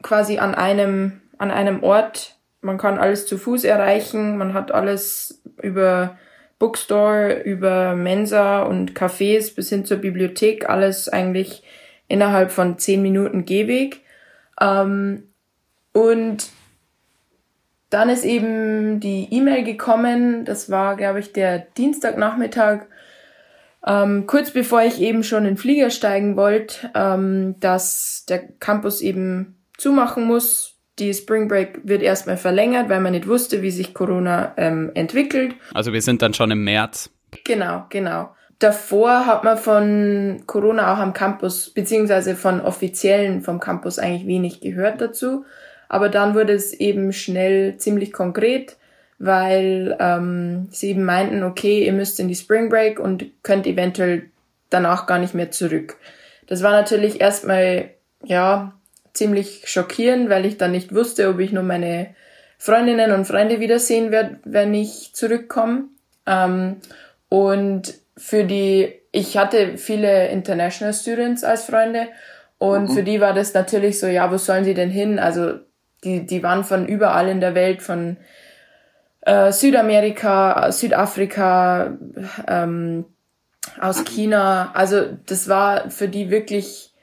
quasi an einem an einem Ort. Man kann alles zu Fuß erreichen, man hat alles über Bookstore, über Mensa und Cafés bis hin zur Bibliothek, alles eigentlich innerhalb von zehn Minuten Gehweg. Ähm, und dann ist eben die E-Mail gekommen, das war, glaube ich, der Dienstagnachmittag, ähm, kurz bevor ich eben schon in den Flieger steigen wollte, ähm, dass der Campus eben zumachen muss. Die Spring Break wird erstmal verlängert, weil man nicht wusste, wie sich Corona ähm, entwickelt. Also wir sind dann schon im März. Genau, genau davor hat man von Corona auch am Campus, beziehungsweise von Offiziellen vom Campus eigentlich wenig gehört dazu. Aber dann wurde es eben schnell ziemlich konkret, weil ähm, sie eben meinten, okay, ihr müsst in die Spring Break und könnt eventuell danach gar nicht mehr zurück. Das war natürlich erstmal, ja, ziemlich schockierend, weil ich dann nicht wusste, ob ich nur meine Freundinnen und Freunde wiedersehen werde, wenn ich zurückkomme. Ähm, und für die, ich hatte viele International Students als Freunde und mhm. für die war das natürlich so, ja, wo sollen sie denn hin? Also die, die waren von überall in der Welt, von äh, Südamerika, Südafrika, ähm, aus China. Also das war für die wirklich,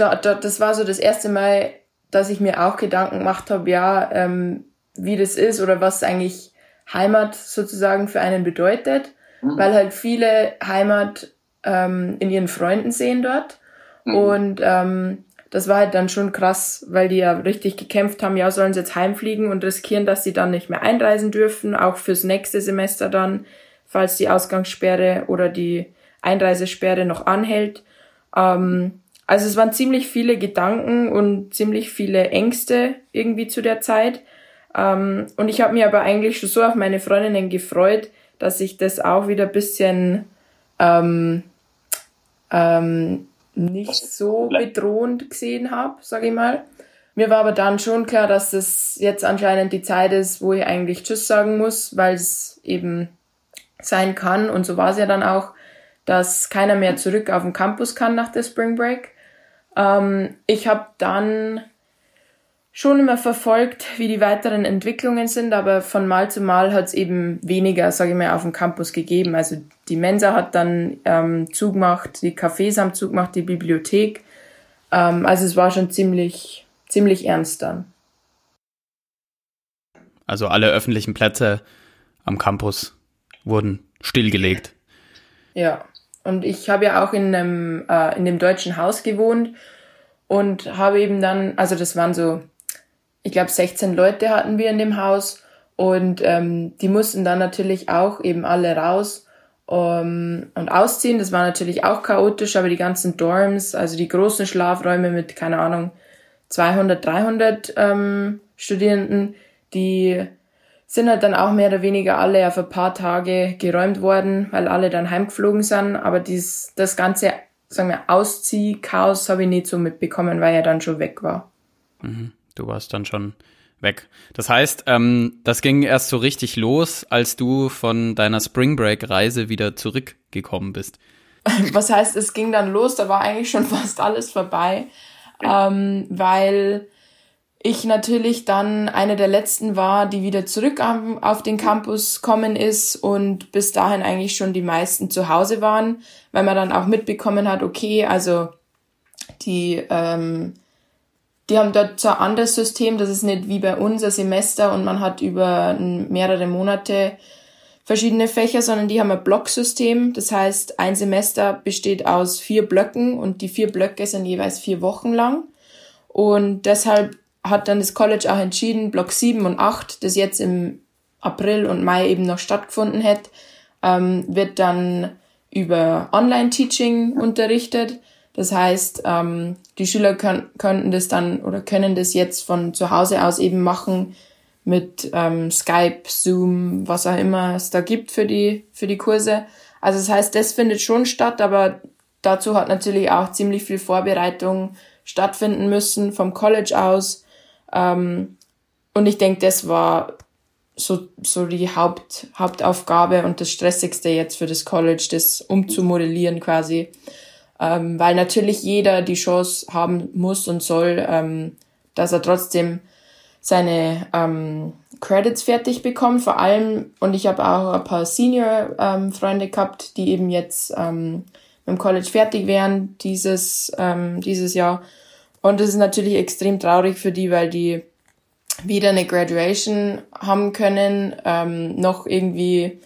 da, da, das war so das erste Mal, dass ich mir auch Gedanken gemacht habe, ja, ähm, wie das ist oder was eigentlich Heimat sozusagen für einen bedeutet mhm. weil halt viele Heimat ähm, in ihren Freunden sehen dort. Mhm. Und ähm, das war halt dann schon krass, weil die ja richtig gekämpft haben, ja, sollen sie jetzt heimfliegen und riskieren, dass sie dann nicht mehr einreisen dürfen, auch fürs nächste Semester dann, falls die Ausgangssperre oder die Einreisesperre noch anhält. Ähm, also es waren ziemlich viele Gedanken und ziemlich viele Ängste irgendwie zu der Zeit. Ähm, und ich habe mich aber eigentlich schon so auf meine Freundinnen gefreut, dass ich das auch wieder bisschen ähm, ähm, nicht so bedrohend gesehen habe, sage ich mal. Mir war aber dann schon klar, dass das jetzt anscheinend die Zeit ist, wo ich eigentlich Tschüss sagen muss, weil es eben sein kann, und so war es ja dann auch, dass keiner mehr zurück auf den Campus kann nach der Spring Break. Ähm, ich habe dann schon immer verfolgt, wie die weiteren Entwicklungen sind, aber von Mal zu Mal hat es eben weniger, sage ich mal, auf dem Campus gegeben. Also die Mensa hat dann ähm, zugemacht, die Cafés haben zugemacht, die Bibliothek. Ähm, also es war schon ziemlich, ziemlich ernst dann. Also alle öffentlichen Plätze am Campus wurden stillgelegt. Ja, und ich habe ja auch in einem, äh, in dem deutschen Haus gewohnt und habe eben dann, also das waren so ich glaube, 16 Leute hatten wir in dem Haus und ähm, die mussten dann natürlich auch eben alle raus um, und ausziehen. Das war natürlich auch chaotisch, aber die ganzen Dorms, also die großen Schlafräume mit, keine Ahnung, 200, 300 ähm, Studierenden, die sind halt dann auch mehr oder weniger alle auf ein paar Tage geräumt worden, weil alle dann heimgeflogen sind. Aber dies, das ganze, sagen wir, Auszieh-Chaos habe ich nicht so mitbekommen, weil er dann schon weg war. Mhm. Du warst dann schon weg. Das heißt, ähm, das ging erst so richtig los, als du von deiner Spring Break Reise wieder zurückgekommen bist. Was heißt, es ging dann los? Da war eigentlich schon fast alles vorbei, ähm, weil ich natürlich dann eine der letzten war, die wieder zurück auf den Campus kommen ist und bis dahin eigentlich schon die meisten zu Hause waren, weil man dann auch mitbekommen hat, okay, also die, ähm, die haben dort so ein anderes System, das ist nicht wie bei uns ein Semester und man hat über mehrere Monate verschiedene Fächer, sondern die haben ein Blocksystem. Das heißt, ein Semester besteht aus vier Blöcken und die vier Blöcke sind jeweils vier Wochen lang. Und deshalb hat dann das College auch entschieden, Block 7 und 8, das jetzt im April und Mai eben noch stattgefunden hat, ähm, wird dann über Online-Teaching unterrichtet. Das heißt, ähm, die Schüler könnten das dann oder können das jetzt von zu Hause aus eben machen mit ähm, Skype, Zoom, was auch immer es da gibt für die, für die Kurse. Also das heißt, das findet schon statt, aber dazu hat natürlich auch ziemlich viel Vorbereitung stattfinden müssen vom College aus. Ähm, und ich denke, das war so, so die Haupt, Hauptaufgabe und das Stressigste jetzt für das College, das umzumodellieren quasi. Ähm, weil natürlich jeder die Chance haben muss und soll, ähm, dass er trotzdem seine ähm, Credits fertig bekommt. Vor allem, und ich habe auch ein paar Senior-Freunde ähm, gehabt, die eben jetzt ähm, mit dem College fertig wären dieses, ähm, dieses Jahr. Und das ist natürlich extrem traurig für die, weil die weder eine Graduation haben können, ähm, noch irgendwie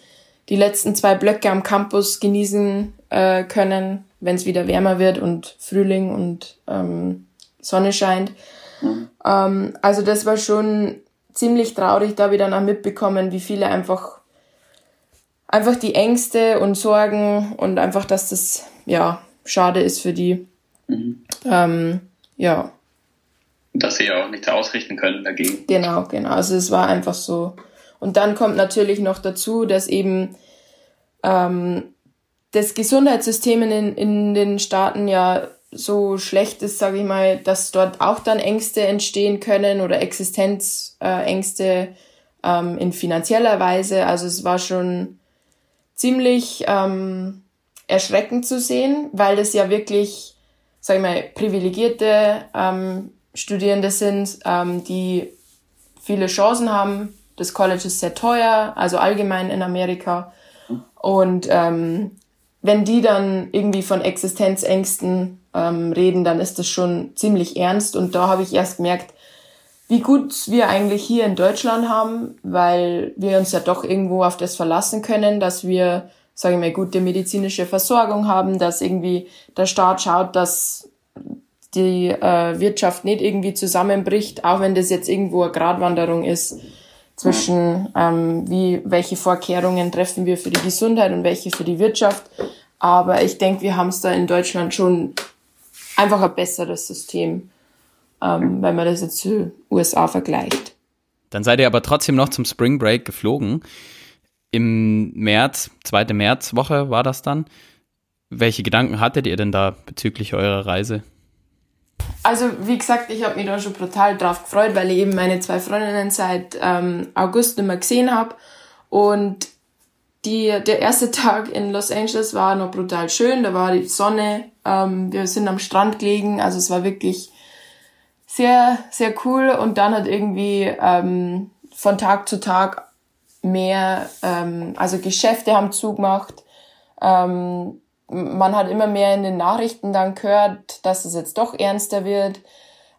die letzten zwei Blöcke am Campus genießen äh, können, wenn es wieder wärmer wird und Frühling und ähm, Sonne scheint. Mhm. Ähm, also das war schon ziemlich traurig, da wir dann auch mitbekommen, wie viele einfach einfach die Ängste und Sorgen und einfach, dass das ja schade ist für die. Mhm. Ähm, ja. Dass sie ja auch nichts ausrichten können dagegen. Genau, genau. Also es war einfach so. Und dann kommt natürlich noch dazu, dass eben ähm, das Gesundheitssystem in, in den Staaten ja so schlecht ist, sage ich mal, dass dort auch dann Ängste entstehen können oder Existenzängste äh, ähm, in finanzieller Weise. Also es war schon ziemlich ähm, erschreckend zu sehen, weil das ja wirklich sag ich mal, privilegierte ähm, Studierende sind, ähm, die viele Chancen haben. Das College ist sehr teuer, also allgemein in Amerika. Und ähm, wenn die dann irgendwie von Existenzängsten ähm, reden, dann ist das schon ziemlich ernst. Und da habe ich erst gemerkt, wie gut wir eigentlich hier in Deutschland haben, weil wir uns ja doch irgendwo auf das verlassen können, dass wir sage ich mal, gute medizinische Versorgung haben, dass irgendwie der Staat schaut, dass die äh, Wirtschaft nicht irgendwie zusammenbricht, auch wenn das jetzt irgendwo eine Gratwanderung ist zwischen ähm, wie welche Vorkehrungen treffen wir für die Gesundheit und welche für die Wirtschaft. Aber ich denke, wir haben es da in Deutschland schon einfach ein besseres System, ähm, wenn man das jetzt zu USA vergleicht. Dann seid ihr aber trotzdem noch zum Spring Break geflogen im März, zweite Märzwoche war das dann. Welche Gedanken hattet ihr denn da bezüglich eurer Reise? Also, wie gesagt, ich habe mich da schon brutal drauf gefreut, weil ich eben meine zwei Freundinnen seit ähm, August nicht mehr gesehen habe. Und die, der erste Tag in Los Angeles war noch brutal schön. Da war die Sonne. Ähm, wir sind am Strand gelegen. Also, es war wirklich sehr, sehr cool. Und dann hat irgendwie ähm, von Tag zu Tag mehr, ähm, also Geschäfte haben zugemacht. Ähm, man hat immer mehr in den Nachrichten dann gehört, dass es jetzt doch ernster wird.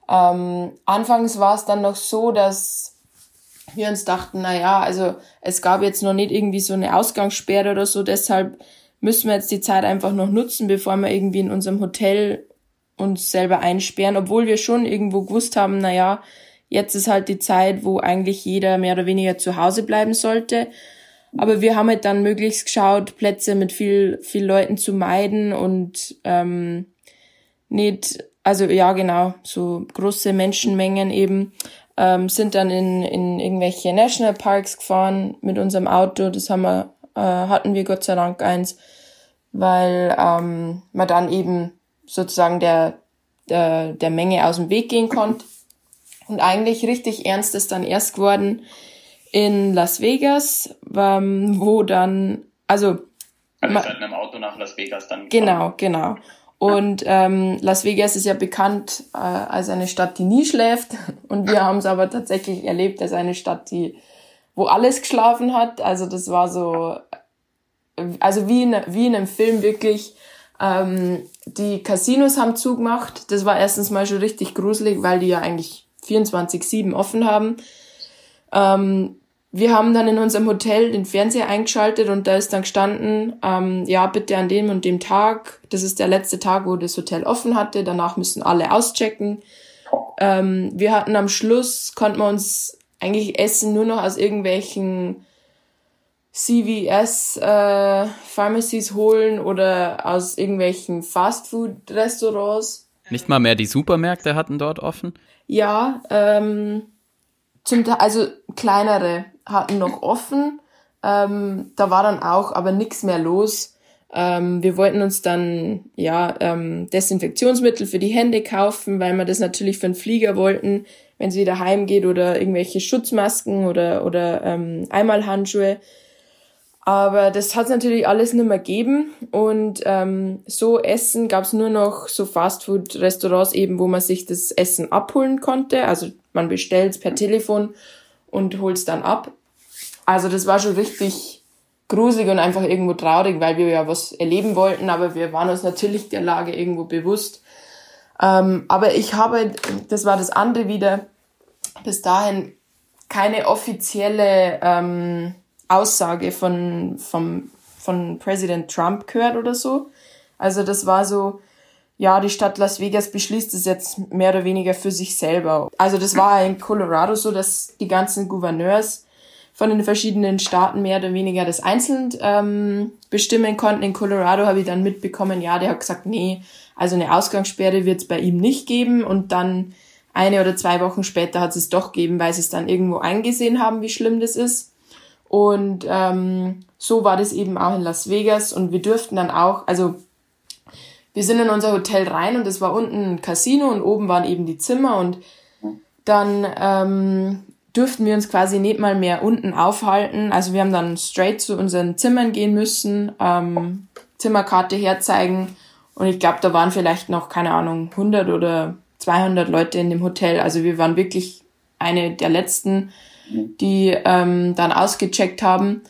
Ähm, anfangs war es dann noch so, dass wir uns dachten, na ja, also es gab jetzt noch nicht irgendwie so eine Ausgangssperre oder so, deshalb müssen wir jetzt die Zeit einfach noch nutzen, bevor wir irgendwie in unserem Hotel uns selber einsperren, obwohl wir schon irgendwo gewusst haben, na ja, Jetzt ist halt die Zeit, wo eigentlich jeder mehr oder weniger zu Hause bleiben sollte. Aber wir haben halt dann möglichst geschaut, Plätze mit viel, viel Leuten zu meiden und ähm, nicht, also ja genau, so große Menschenmengen eben, ähm, sind dann in, in irgendwelche Nationalparks gefahren mit unserem Auto. Das haben wir, äh, hatten wir Gott sei Dank eins, weil ähm, man dann eben sozusagen der, der, der Menge aus dem Weg gehen konnte. Und eigentlich richtig ernst ist dann erst geworden in Las Vegas, ähm, wo dann, also. Also mit einem Auto nach Las Vegas dann. Genau, genau. Und ähm, Las Vegas ist ja bekannt äh, als eine Stadt, die nie schläft. Und wir haben es aber tatsächlich erlebt als eine Stadt, die, wo alles geschlafen hat. Also das war so, also wie in, wie in einem Film wirklich. Ähm, die Casinos haben zugemacht. Das war erstens mal schon richtig gruselig, weil die ja eigentlich 24-7 offen haben. Ähm, wir haben dann in unserem Hotel den Fernseher eingeschaltet und da ist dann gestanden, ähm, ja, bitte an dem und dem Tag, das ist der letzte Tag, wo das Hotel offen hatte, danach müssen alle auschecken. Ähm, wir hatten am Schluss, konnten wir uns eigentlich Essen nur noch aus irgendwelchen CVS äh, Pharmacies holen oder aus irgendwelchen Fastfood-Restaurants. Nicht mal mehr die Supermärkte hatten dort offen? Ja, ähm, zum also kleinere hatten noch offen. Ähm, da war dann auch aber nichts mehr los. Ähm, wir wollten uns dann ja ähm, Desinfektionsmittel für die Hände kaufen, weil wir das natürlich für den Flieger wollten, wenn es wieder heimgeht oder irgendwelche Schutzmasken oder oder ähm, Einmalhandschuhe. Aber das hat natürlich alles nicht mehr gegeben und ähm, so Essen gab es nur noch so Fastfood-Restaurants eben, wo man sich das Essen abholen konnte. Also man bestellt per Telefon und hol's dann ab. Also das war schon richtig gruselig und einfach irgendwo traurig, weil wir ja was erleben wollten, aber wir waren uns natürlich der Lage irgendwo bewusst. Ähm, aber ich habe, das war das andere wieder, bis dahin keine offizielle ähm, Aussage von, vom, von Präsident Trump gehört oder so. Also das war so, ja, die Stadt Las Vegas beschließt es jetzt mehr oder weniger für sich selber. Also das war in Colorado so, dass die ganzen Gouverneurs von den verschiedenen Staaten mehr oder weniger das einzeln ähm, bestimmen konnten. In Colorado habe ich dann mitbekommen, ja, der hat gesagt, nee, also eine Ausgangssperre wird es bei ihm nicht geben. Und dann eine oder zwei Wochen später hat es doch gegeben, weil sie es dann irgendwo eingesehen haben, wie schlimm das ist. Und ähm, so war das eben auch in Las Vegas. Und wir durften dann auch, also wir sind in unser Hotel rein und es war unten ein Casino und oben waren eben die Zimmer und dann ähm, durften wir uns quasi nicht mal mehr unten aufhalten. Also wir haben dann straight zu unseren Zimmern gehen müssen, ähm, Zimmerkarte herzeigen und ich glaube, da waren vielleicht noch, keine Ahnung, 100 oder 200 Leute in dem Hotel. Also wir waren wirklich eine der letzten, die ähm, dann ausgecheckt haben.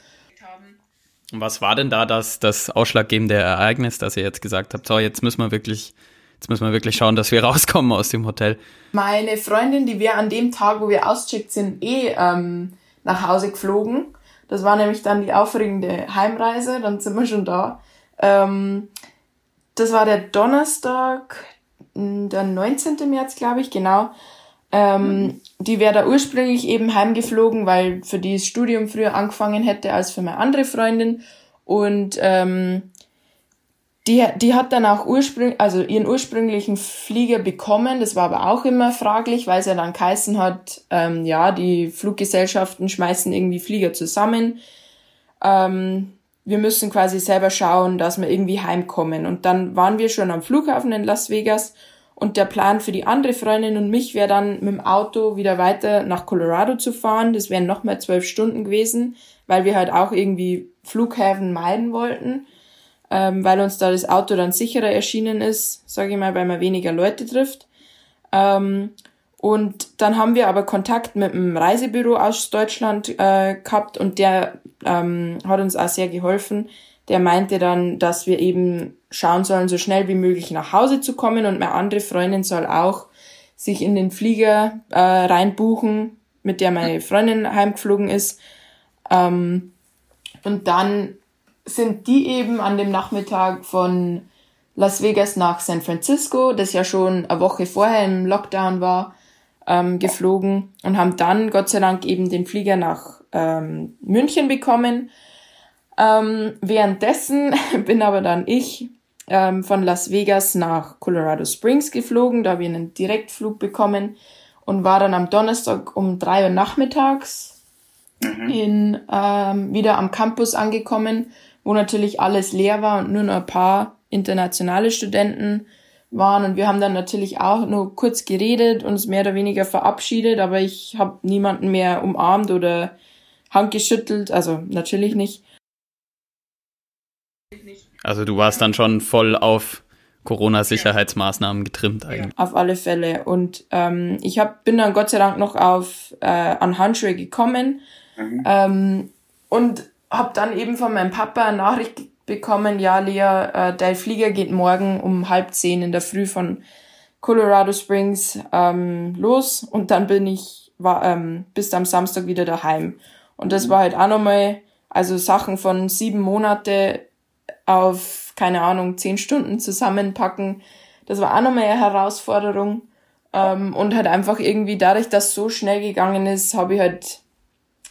Was war denn da das, das ausschlaggebende Ereignis, dass ihr jetzt gesagt habt, so, jetzt müssen wir wirklich, jetzt müssen wir wirklich schauen, dass wir rauskommen aus dem Hotel? Meine Freundin, die wir an dem Tag, wo wir auscheckt sind, eh ähm, nach Hause geflogen. Das war nämlich dann die aufregende Heimreise, dann sind wir schon da. Ähm, das war der Donnerstag, der 19. März, glaube ich, genau. Ähm, die wäre da ursprünglich eben heimgeflogen, weil für die das Studium früher angefangen hätte als für meine andere Freundin. Und ähm, die, die hat dann auch ursprünglich, also ihren ursprünglichen Flieger bekommen. Das war aber auch immer fraglich, weil es ja dann geheißen hat, ähm, ja, die Fluggesellschaften schmeißen irgendwie Flieger zusammen. Ähm, wir müssen quasi selber schauen, dass wir irgendwie heimkommen. Und dann waren wir schon am Flughafen in Las Vegas und der Plan für die andere Freundin und mich wäre dann mit dem Auto wieder weiter nach Colorado zu fahren. Das wären nochmal zwölf Stunden gewesen, weil wir halt auch irgendwie Flughäfen meiden wollten, ähm, weil uns da das Auto dann sicherer erschienen ist, sage ich mal, weil man weniger Leute trifft. Ähm, und dann haben wir aber Kontakt mit einem Reisebüro aus Deutschland äh, gehabt und der ähm, hat uns auch sehr geholfen. Der meinte dann, dass wir eben schauen sollen, so schnell wie möglich nach Hause zu kommen und meine andere Freundin soll auch sich in den Flieger äh, reinbuchen, mit der meine Freundin heimgeflogen ist. Ähm, und dann sind die eben an dem Nachmittag von Las Vegas nach San Francisco, das ja schon eine Woche vorher im Lockdown war, ähm, geflogen und haben dann Gott sei Dank eben den Flieger nach ähm, München bekommen. Ähm, währenddessen bin aber dann ich ähm, von Las Vegas nach Colorado Springs geflogen. Da habe ich einen Direktflug bekommen und war dann am Donnerstag um drei Uhr nachmittags mhm. in, ähm, wieder am Campus angekommen, wo natürlich alles leer war und nur noch ein paar internationale Studenten waren. Und wir haben dann natürlich auch nur kurz geredet, uns mehr oder weniger verabschiedet, aber ich habe niemanden mehr umarmt oder Hand geschüttelt, also natürlich nicht. Also du warst dann schon voll auf Corona-Sicherheitsmaßnahmen getrimmt eigentlich. Auf alle Fälle. Und ähm, ich hab, bin dann Gott sei Dank noch auf äh, an Handschuhe gekommen mhm. ähm, und habe dann eben von meinem Papa eine Nachricht bekommen, ja, Lea, äh, dein Flieger geht morgen um halb zehn in der Früh von Colorado Springs ähm, los und dann bin ich war ähm, bis am Samstag wieder daheim. Und das mhm. war halt auch nochmal, also Sachen von sieben Monate auf, keine Ahnung, zehn Stunden zusammenpacken. Das war auch nochmal eine Herausforderung. Ähm, und halt einfach irgendwie dadurch, dass so schnell gegangen ist, habe ich halt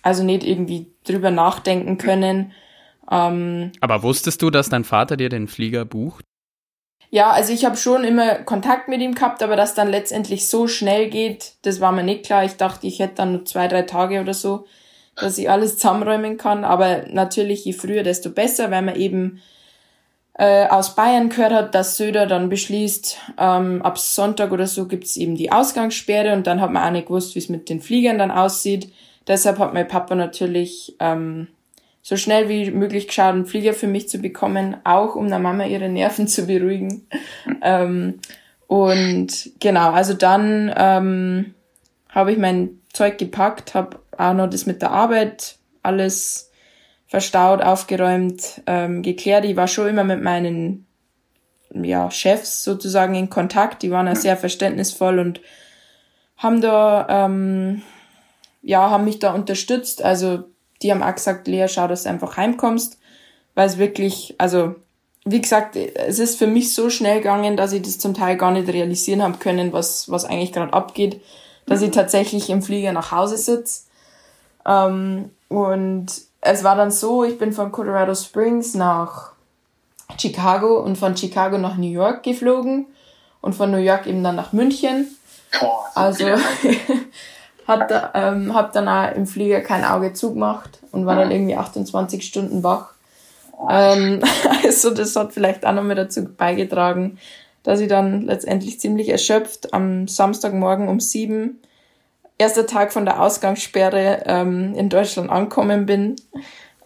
also nicht irgendwie drüber nachdenken können. Ähm, Aber wusstest du, dass dein Vater dir den Flieger bucht? Ja, also ich habe schon immer Kontakt mit ihm gehabt, aber dass dann letztendlich so schnell geht, das war mir nicht klar. Ich dachte, ich hätte dann nur zwei, drei Tage oder so, dass ich alles zusammenräumen kann. Aber natürlich, je früher, desto besser, weil man eben äh, aus Bayern gehört hat, dass Söder dann beschließt, ähm, ab Sonntag oder so gibt's eben die Ausgangssperre und dann hat man auch nicht gewusst, wie es mit den Fliegern dann aussieht. Deshalb hat mein Papa natürlich ähm, so schnell wie möglich geschaut, einen Flieger für mich zu bekommen, auch um der Mama ihre Nerven zu beruhigen. ähm, und genau, also dann ähm, habe ich mein Zeug gepackt, habe auch noch das mit der Arbeit alles verstaut, aufgeräumt, ähm, geklärt. Ich war schon immer mit meinen ja, Chefs sozusagen in Kontakt. Die waren auch sehr verständnisvoll und haben da ähm, ja haben mich da unterstützt. Also die haben auch gesagt, Lea, schau, dass du einfach heimkommst, weil es wirklich, also wie gesagt, es ist für mich so schnell gegangen, dass ich das zum Teil gar nicht realisieren habe können, was, was eigentlich gerade abgeht, dass ich tatsächlich im Flieger nach Hause sitze. Ähm, und es war dann so, ich bin von Colorado Springs nach Chicago und von Chicago nach New York geflogen und von New York eben dann nach München. Boah, also hat da, ähm, hab dann auch im Flieger kein Auge zugemacht und war dann irgendwie 28 Stunden wach. Ähm, also das hat vielleicht auch nochmal dazu beigetragen, dass ich dann letztendlich ziemlich erschöpft am Samstagmorgen um sieben, erster Tag von der Ausgangssperre ähm, in Deutschland angekommen bin.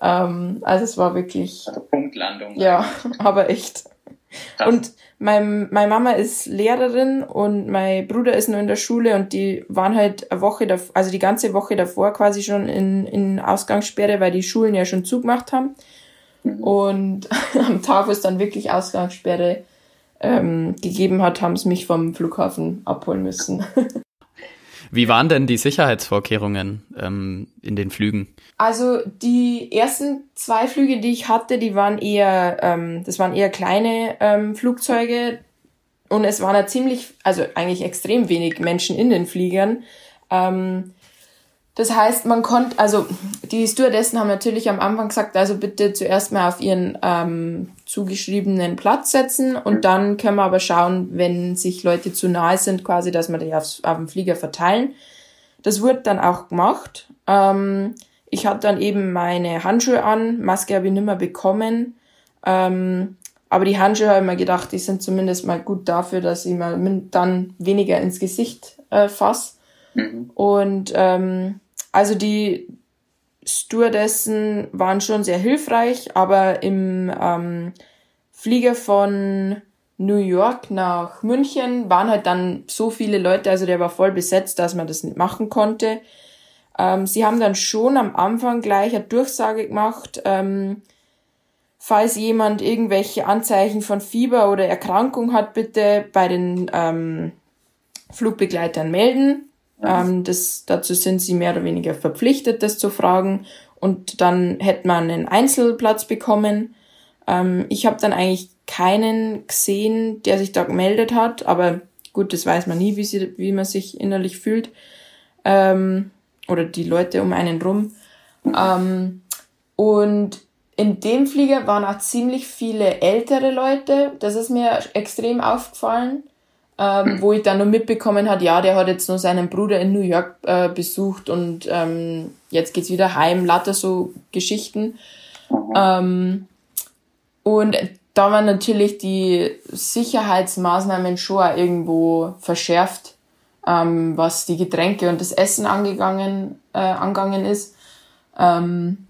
Ähm, also es war wirklich... Also Punktlandung. Ja, aber echt. Krass. Und mein, meine Mama ist Lehrerin und mein Bruder ist nur in der Schule und die waren halt eine Woche davor, also die ganze Woche davor quasi schon in, in Ausgangssperre, weil die Schulen ja schon zugemacht haben. Mhm. Und am Tag, wo es dann wirklich Ausgangssperre ähm, gegeben hat, haben sie mich vom Flughafen abholen müssen. Wie waren denn die Sicherheitsvorkehrungen ähm, in den Flügen? Also die ersten zwei Flüge, die ich hatte, die waren eher, ähm, das waren eher kleine ähm, Flugzeuge und es waren ja ziemlich, also eigentlich extrem wenig Menschen in den Fliegern. Ähm, das heißt, man konnte, also die Stewardessen haben natürlich am Anfang gesagt, also bitte zuerst mal auf ihren ähm, zugeschriebenen Platz setzen und dann können wir aber schauen, wenn sich Leute zu nahe sind, quasi, dass wir die aufs, auf dem Flieger verteilen. Das wurde dann auch gemacht. Ähm, ich hatte dann eben meine Handschuhe an, Maske habe ich nicht mehr bekommen. Ähm, aber die Handschuhe habe ich mir gedacht, die sind zumindest mal gut dafür, dass ich mal dann weniger ins Gesicht äh, fasse. Mhm. Und ähm, also die Stewardessen waren schon sehr hilfreich, aber im ähm, Flieger von New York nach München waren halt dann so viele Leute, also der war voll besetzt, dass man das nicht machen konnte. Ähm, sie haben dann schon am Anfang gleich eine Durchsage gemacht, ähm, falls jemand irgendwelche Anzeichen von Fieber oder Erkrankung hat, bitte bei den ähm, Flugbegleitern melden. Ähm, das, dazu sind sie mehr oder weniger verpflichtet, das zu fragen. Und dann hätte man einen Einzelplatz bekommen. Ähm, ich habe dann eigentlich keinen gesehen, der sich da gemeldet hat, aber gut, das weiß man nie, wie, sie, wie man sich innerlich fühlt. Ähm, oder die Leute um einen rum. Ähm, und in dem Flieger waren auch ziemlich viele ältere Leute. Das ist mir extrem aufgefallen ähm, wo ich dann nur mitbekommen hat, ja, der hat jetzt nur seinen Bruder in New York äh, besucht und ähm, jetzt geht's wieder heim, lauter so Geschichten. Ähm, und da waren natürlich die Sicherheitsmaßnahmen schon auch irgendwo verschärft, ähm, was die Getränke und das Essen angegangen, äh, angegangen ist. Ähm,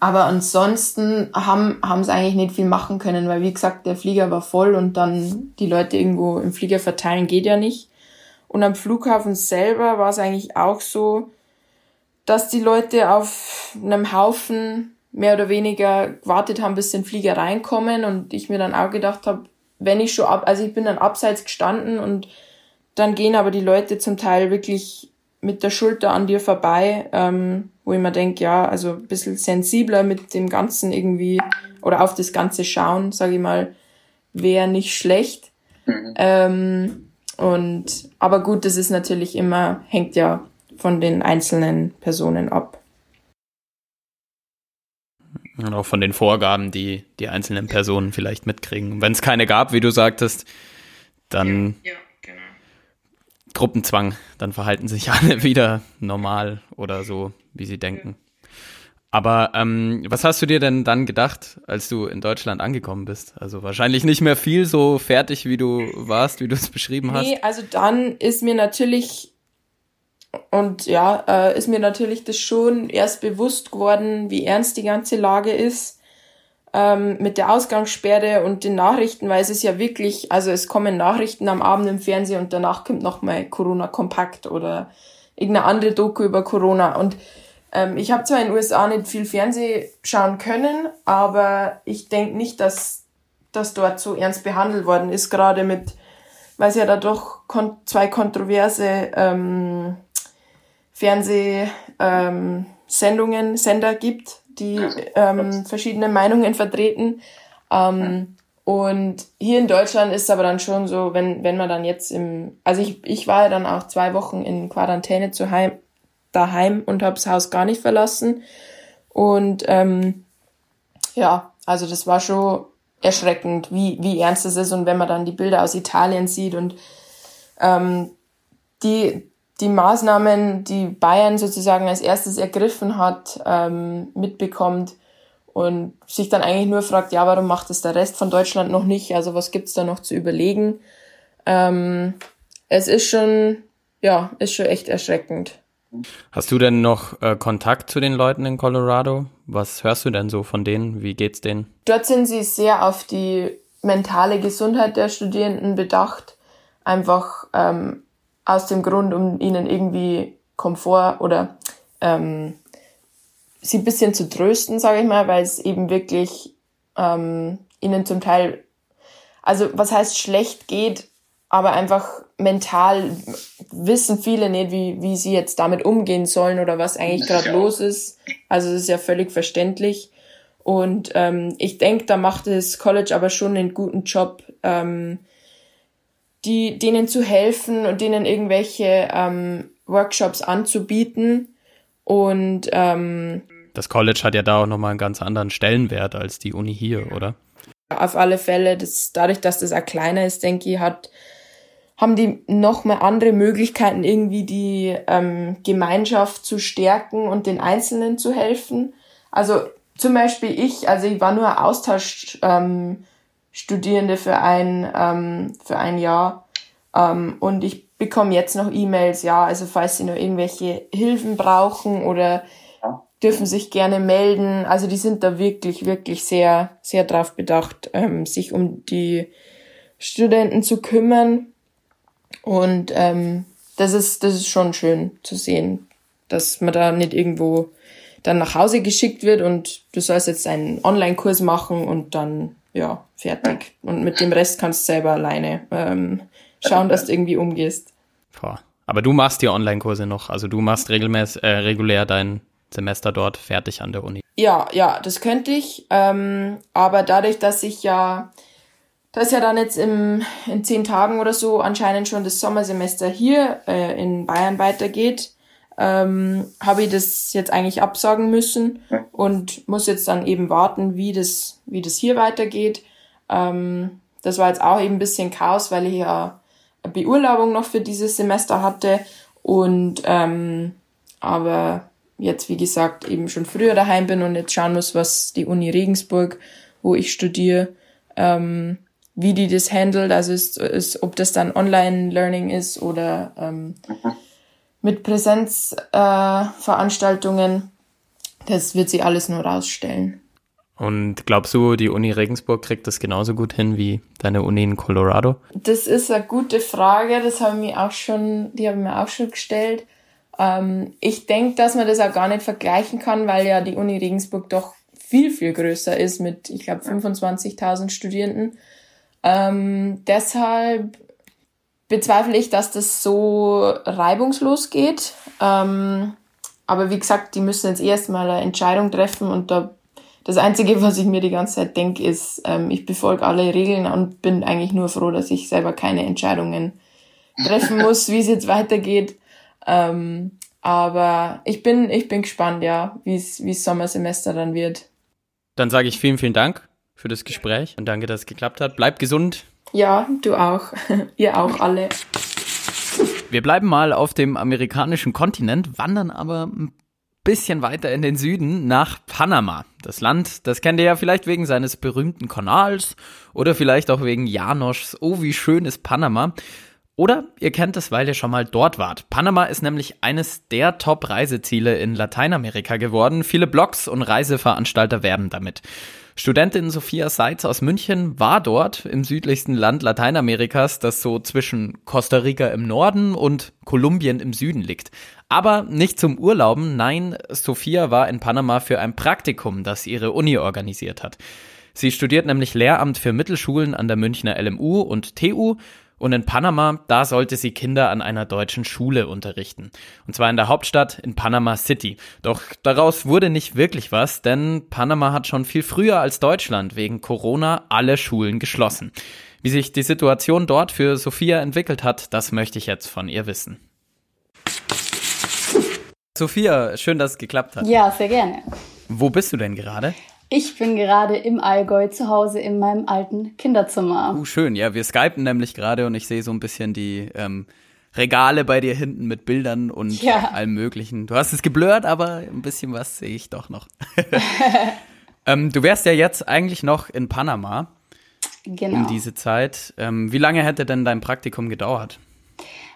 aber ansonsten haben, haben sie eigentlich nicht viel machen können, weil wie gesagt, der Flieger war voll und dann die Leute irgendwo im Flieger verteilen geht ja nicht. Und am Flughafen selber war es eigentlich auch so, dass die Leute auf einem Haufen mehr oder weniger gewartet haben, bis den Flieger reinkommen und ich mir dann auch gedacht habe, wenn ich schon ab, also ich bin dann abseits gestanden und dann gehen aber die Leute zum Teil wirklich mit der Schulter an dir vorbei, ähm, wo ich mir denke, ja, also ein bisschen sensibler mit dem Ganzen irgendwie oder auf das Ganze schauen, sage ich mal, wäre nicht schlecht. Mhm. Ähm, und aber gut, das ist natürlich immer, hängt ja von den einzelnen Personen ab. Und auch von den Vorgaben, die die einzelnen Personen vielleicht mitkriegen. Wenn es keine gab, wie du sagtest, dann ja, ja, genau. Gruppenzwang, dann verhalten sich alle wieder normal oder so, wie sie denken. Aber ähm, was hast du dir denn dann gedacht, als du in Deutschland angekommen bist? Also wahrscheinlich nicht mehr viel so fertig, wie du warst, wie du es beschrieben hast. Nee, also dann ist mir natürlich und ja, äh, ist mir natürlich das schon erst bewusst geworden, wie ernst die ganze Lage ist ähm, mit der Ausgangssperre und den Nachrichten, weil es ist ja wirklich, also es kommen Nachrichten am Abend im Fernsehen und danach kommt nochmal Corona Kompakt oder irgendeine andere Doku über Corona. Und ähm, ich habe zwar in den USA nicht viel Fernsehen schauen können, aber ich denke nicht, dass das dort so ernst behandelt worden ist, gerade mit, weil es ja da doch kon zwei kontroverse ähm, Fernsehsendungen, ähm, Sender gibt, die ähm, verschiedene Meinungen vertreten. Ähm, und hier in Deutschland ist es aber dann schon so, wenn, wenn man dann jetzt im, also ich, ich war ja dann auch zwei Wochen in Quarantäne zu heim, daheim und habe das Haus gar nicht verlassen. Und ähm, ja, also das war schon erschreckend, wie, wie ernst es ist. Und wenn man dann die Bilder aus Italien sieht und ähm, die, die Maßnahmen, die Bayern sozusagen als erstes ergriffen hat, ähm, mitbekommt und sich dann eigentlich nur fragt, ja, warum macht es der Rest von Deutschland noch nicht? Also was gibt's da noch zu überlegen? Ähm, es ist schon, ja, ist schon echt erschreckend. Hast du denn noch äh, Kontakt zu den Leuten in Colorado? Was hörst du denn so von denen? Wie geht's denen? Dort sind sie sehr auf die mentale Gesundheit der Studierenden bedacht. Einfach ähm, aus dem Grund, um ihnen irgendwie Komfort oder ähm, sie ein bisschen zu trösten, sage ich mal, weil es eben wirklich ähm, ihnen zum Teil, also was heißt schlecht geht, aber einfach mental wissen viele nicht, wie, wie sie jetzt damit umgehen sollen oder was eigentlich gerade los ist. Also es ist ja völlig verständlich. Und ähm, ich denke, da macht das College aber schon einen guten Job, ähm, die, denen zu helfen und denen irgendwelche ähm, Workshops anzubieten. Und ähm, das College hat ja da auch nochmal einen ganz anderen Stellenwert als die Uni hier, oder? Auf alle Fälle, das, dadurch, dass das auch kleiner ist, denke ich, hat, haben die noch mal andere Möglichkeiten, irgendwie die ähm, Gemeinschaft zu stärken und den Einzelnen zu helfen. Also zum Beispiel ich, also ich war nur Austausch, ähm, für ein, ähm, für ein Jahr. Ähm, und ich bekomme jetzt noch E-Mails, ja, also falls Sie noch irgendwelche Hilfen brauchen oder dürfen sich gerne melden. Also die sind da wirklich, wirklich sehr, sehr drauf bedacht, ähm, sich um die Studenten zu kümmern. Und ähm, das ist, das ist schon schön zu sehen, dass man da nicht irgendwo dann nach Hause geschickt wird und du sollst jetzt einen Online-Kurs machen und dann ja, fertig. Und mit dem Rest kannst du selber alleine ähm, schauen, dass du irgendwie umgehst. Boah. Aber du machst die Online-Kurse noch, also du machst regelmäßig, äh, regulär dein Semester dort fertig an der Uni. Ja, ja, das könnte ich. Ähm, aber dadurch, dass ich ja, dass ja dann jetzt im, in zehn Tagen oder so anscheinend schon das Sommersemester hier äh, in Bayern weitergeht, ähm, habe ich das jetzt eigentlich absagen müssen und muss jetzt dann eben warten, wie das, wie das hier weitergeht. Ähm, das war jetzt auch eben ein bisschen Chaos, weil ich ja eine Beurlaubung noch für dieses Semester hatte und ähm, aber jetzt, wie gesagt, eben schon früher daheim bin und jetzt schauen muss, was die Uni Regensburg, wo ich studiere, ähm, wie die das handelt, also ist, ist, ob das dann Online-Learning ist oder ähm, mhm mit Präsenzveranstaltungen. Äh, Das wird sie alles nur rausstellen. Und glaubst du, die Uni Regensburg kriegt das genauso gut hin wie deine Uni in Colorado? Das ist eine gute Frage, das haben mir auch schon, die haben mir auch schon gestellt. Ähm, ich denke, dass man das auch gar nicht vergleichen kann, weil ja die Uni Regensburg doch viel, viel größer ist mit, ich glaube, 25.000 Studierenden. Ähm, deshalb bezweifle ich, dass das so reibungslos geht. Ähm, aber wie gesagt, die müssen jetzt erstmal eine Entscheidung treffen und da das Einzige, was ich mir die ganze Zeit denke, ist, ähm, ich befolge alle Regeln und bin eigentlich nur froh, dass ich selber keine Entscheidungen treffen muss, wie es jetzt weitergeht. Ähm, aber ich bin, ich bin gespannt, ja, wie es wie es Sommersemester dann wird. Dann sage ich vielen, vielen Dank für das Gespräch und danke, dass es geklappt hat. Bleib gesund. Ja, du auch. Ihr auch alle. Wir bleiben mal auf dem amerikanischen Kontinent, wandern aber ein bisschen weiter in den Süden nach Panama. Das Land, das kennt ihr ja vielleicht wegen seines berühmten Kanals oder vielleicht auch wegen Janoschs Oh, wie schön ist Panama. Oder ihr kennt es, weil ihr schon mal dort wart. Panama ist nämlich eines der Top-Reiseziele in Lateinamerika geworden. Viele Blogs und Reiseveranstalter werben damit. Studentin Sophia Seitz aus München war dort im südlichsten Land Lateinamerikas, das so zwischen Costa Rica im Norden und Kolumbien im Süden liegt. Aber nicht zum Urlauben, nein, Sophia war in Panama für ein Praktikum, das ihre Uni organisiert hat. Sie studiert nämlich Lehramt für Mittelschulen an der Münchner LMU und TU und in Panama, da sollte sie Kinder an einer deutschen Schule unterrichten. Und zwar in der Hauptstadt in Panama City. Doch daraus wurde nicht wirklich was, denn Panama hat schon viel früher als Deutschland wegen Corona alle Schulen geschlossen. Wie sich die Situation dort für Sophia entwickelt hat, das möchte ich jetzt von ihr wissen. Sophia, schön, dass es geklappt hat. Ja, sehr gerne. Wo bist du denn gerade? Ich bin gerade im Allgäu zu Hause in meinem alten Kinderzimmer. Uh, schön. Ja, wir skypen nämlich gerade und ich sehe so ein bisschen die ähm, Regale bei dir hinten mit Bildern und ja. allem Möglichen. Du hast es geblurrt, aber ein bisschen was sehe ich doch noch. ähm, du wärst ja jetzt eigentlich noch in Panama. Genau. Um diese Zeit. Ähm, wie lange hätte denn dein Praktikum gedauert?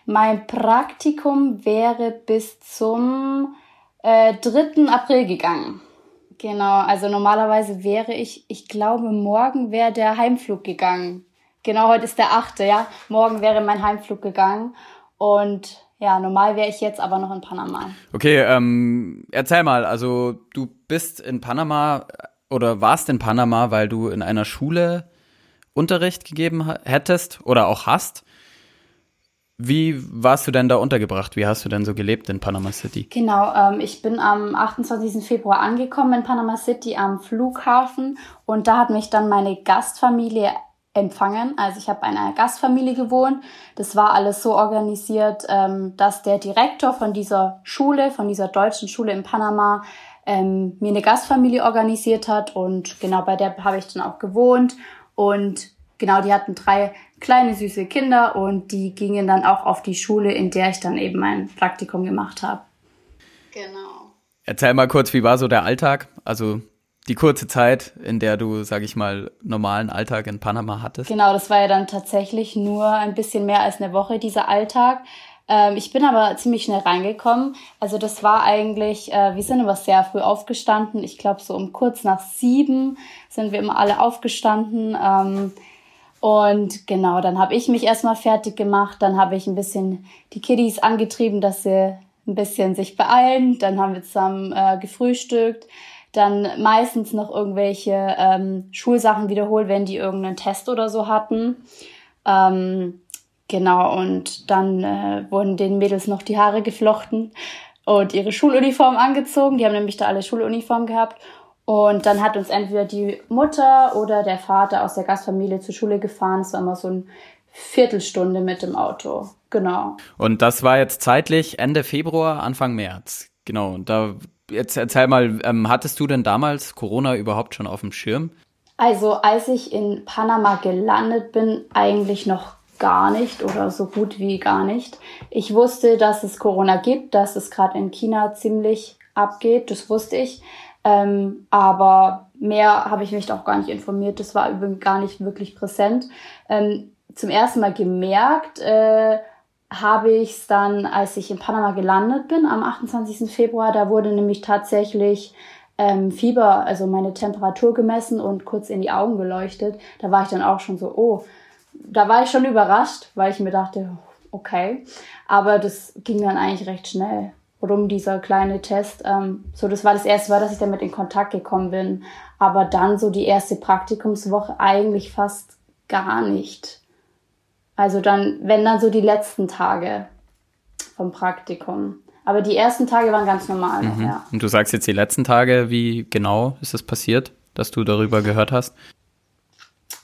Mein Praktikum wäre bis zum äh, 3. April gegangen. Genau, also normalerweise wäre ich, ich glaube, morgen wäre der Heimflug gegangen. Genau, heute ist der achte, ja. Morgen wäre mein Heimflug gegangen. Und ja, normal wäre ich jetzt aber noch in Panama. Okay, ähm, erzähl mal, also du bist in Panama oder warst in Panama, weil du in einer Schule Unterricht gegeben hättest oder auch hast. Wie warst du denn da untergebracht? Wie hast du denn so gelebt in Panama City? Genau, ähm, ich bin am 28. Februar angekommen in Panama City am Flughafen und da hat mich dann meine Gastfamilie empfangen. Also ich habe in einer Gastfamilie gewohnt. Das war alles so organisiert, ähm, dass der Direktor von dieser Schule, von dieser deutschen Schule in Panama, ähm, mir eine Gastfamilie organisiert hat und genau bei der habe ich dann auch gewohnt und genau, die hatten drei kleine süße Kinder und die gingen dann auch auf die Schule, in der ich dann eben mein Praktikum gemacht habe. Genau. Erzähl mal kurz, wie war so der Alltag? Also die kurze Zeit, in der du, sag ich mal, normalen Alltag in Panama hattest? Genau, das war ja dann tatsächlich nur ein bisschen mehr als eine Woche, dieser Alltag. Ähm, ich bin aber ziemlich schnell reingekommen. Also das war eigentlich, äh, wir sind immer sehr früh aufgestanden. Ich glaube, so um kurz nach sieben sind wir immer alle aufgestanden. Ähm, und genau, dann habe ich mich erstmal fertig gemacht, dann habe ich ein bisschen die Kiddies angetrieben, dass sie ein bisschen sich beeilen, dann haben wir zusammen äh, gefrühstückt, dann meistens noch irgendwelche ähm, Schulsachen wiederholt, wenn die irgendeinen Test oder so hatten. Ähm, genau, und dann äh, wurden den Mädels noch die Haare geflochten und ihre Schuluniform angezogen. Die haben nämlich da alle Schuluniform gehabt. Und dann hat uns entweder die Mutter oder der Vater aus der Gastfamilie zur Schule gefahren. Es war immer so eine Viertelstunde mit dem Auto. Genau. Und das war jetzt zeitlich Ende Februar, Anfang März. Genau. Und da jetzt erzähl mal, ähm, hattest du denn damals Corona überhaupt schon auf dem Schirm? Also als ich in Panama gelandet bin, eigentlich noch gar nicht oder so gut wie gar nicht. Ich wusste, dass es Corona gibt, dass es gerade in China ziemlich abgeht, das wusste ich. Ähm, aber mehr habe ich mich auch gar nicht informiert. Das war übrigens gar nicht wirklich präsent. Ähm, zum ersten Mal gemerkt äh, habe ich es dann, als ich in Panama gelandet bin, am 28. Februar. Da wurde nämlich tatsächlich ähm, Fieber, also meine Temperatur gemessen und kurz in die Augen geleuchtet. Da war ich dann auch schon so, oh, da war ich schon überrascht, weil ich mir dachte, okay. Aber das ging dann eigentlich recht schnell. Warum dieser kleine Test. Ähm, so, das war das erste Mal, dass ich damit in Kontakt gekommen bin. Aber dann so die erste Praktikumswoche eigentlich fast gar nicht. Also dann, wenn dann so die letzten Tage vom Praktikum. Aber die ersten Tage waren ganz normal noch, mhm. ja. Und du sagst jetzt die letzten Tage, wie genau ist das passiert, dass du darüber gehört hast?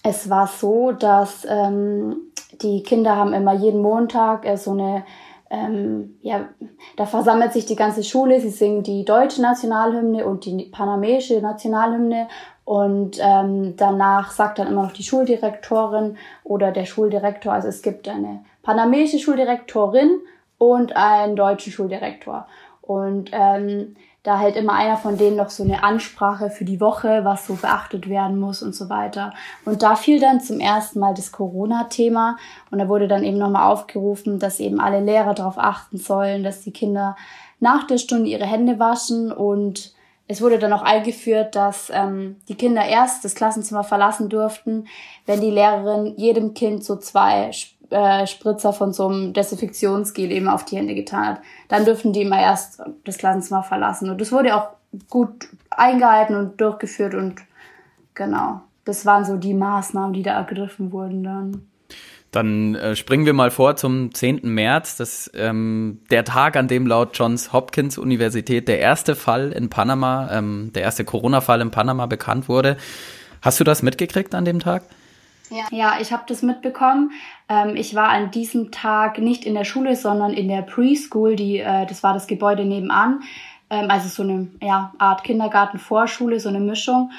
Es war so, dass ähm, die Kinder haben immer jeden Montag äh, so eine, ähm, ja, da versammelt sich die ganze Schule, sie singen die deutsche Nationalhymne und die panamäische Nationalhymne. Und ähm, danach sagt dann immer noch die Schuldirektorin oder der Schuldirektor, also es gibt eine panamäische Schuldirektorin und einen deutschen Schuldirektor. Und ähm, da hält immer einer von denen noch so eine Ansprache für die Woche, was so beachtet werden muss und so weiter. Und da fiel dann zum ersten Mal das Corona-Thema und da wurde dann eben nochmal aufgerufen, dass eben alle Lehrer darauf achten sollen, dass die Kinder nach der Stunde ihre Hände waschen und es wurde dann auch eingeführt, dass ähm, die Kinder erst das Klassenzimmer verlassen durften, wenn die Lehrerin jedem Kind so zwei äh, Spritzer von so einem Desinfektionsgel eben auf die Hände getan hat. Dann dürften die immer erst das Klassenzimmer verlassen. Und das wurde auch gut eingehalten und durchgeführt und genau. Das waren so die Maßnahmen, die da ergriffen wurden dann. Dann äh, springen wir mal vor zum 10. März, das ähm, der Tag, an dem laut Johns Hopkins Universität der erste Fall in Panama, ähm, der erste Corona-Fall in Panama bekannt wurde. Hast du das mitgekriegt an dem Tag? Ja, ja ich habe das mitbekommen. Ähm, ich war an diesem Tag nicht in der Schule, sondern in der Preschool. Die, äh, das war das Gebäude nebenan. Ähm, also so eine ja, Art Kindergarten-Vorschule, so eine Mischung.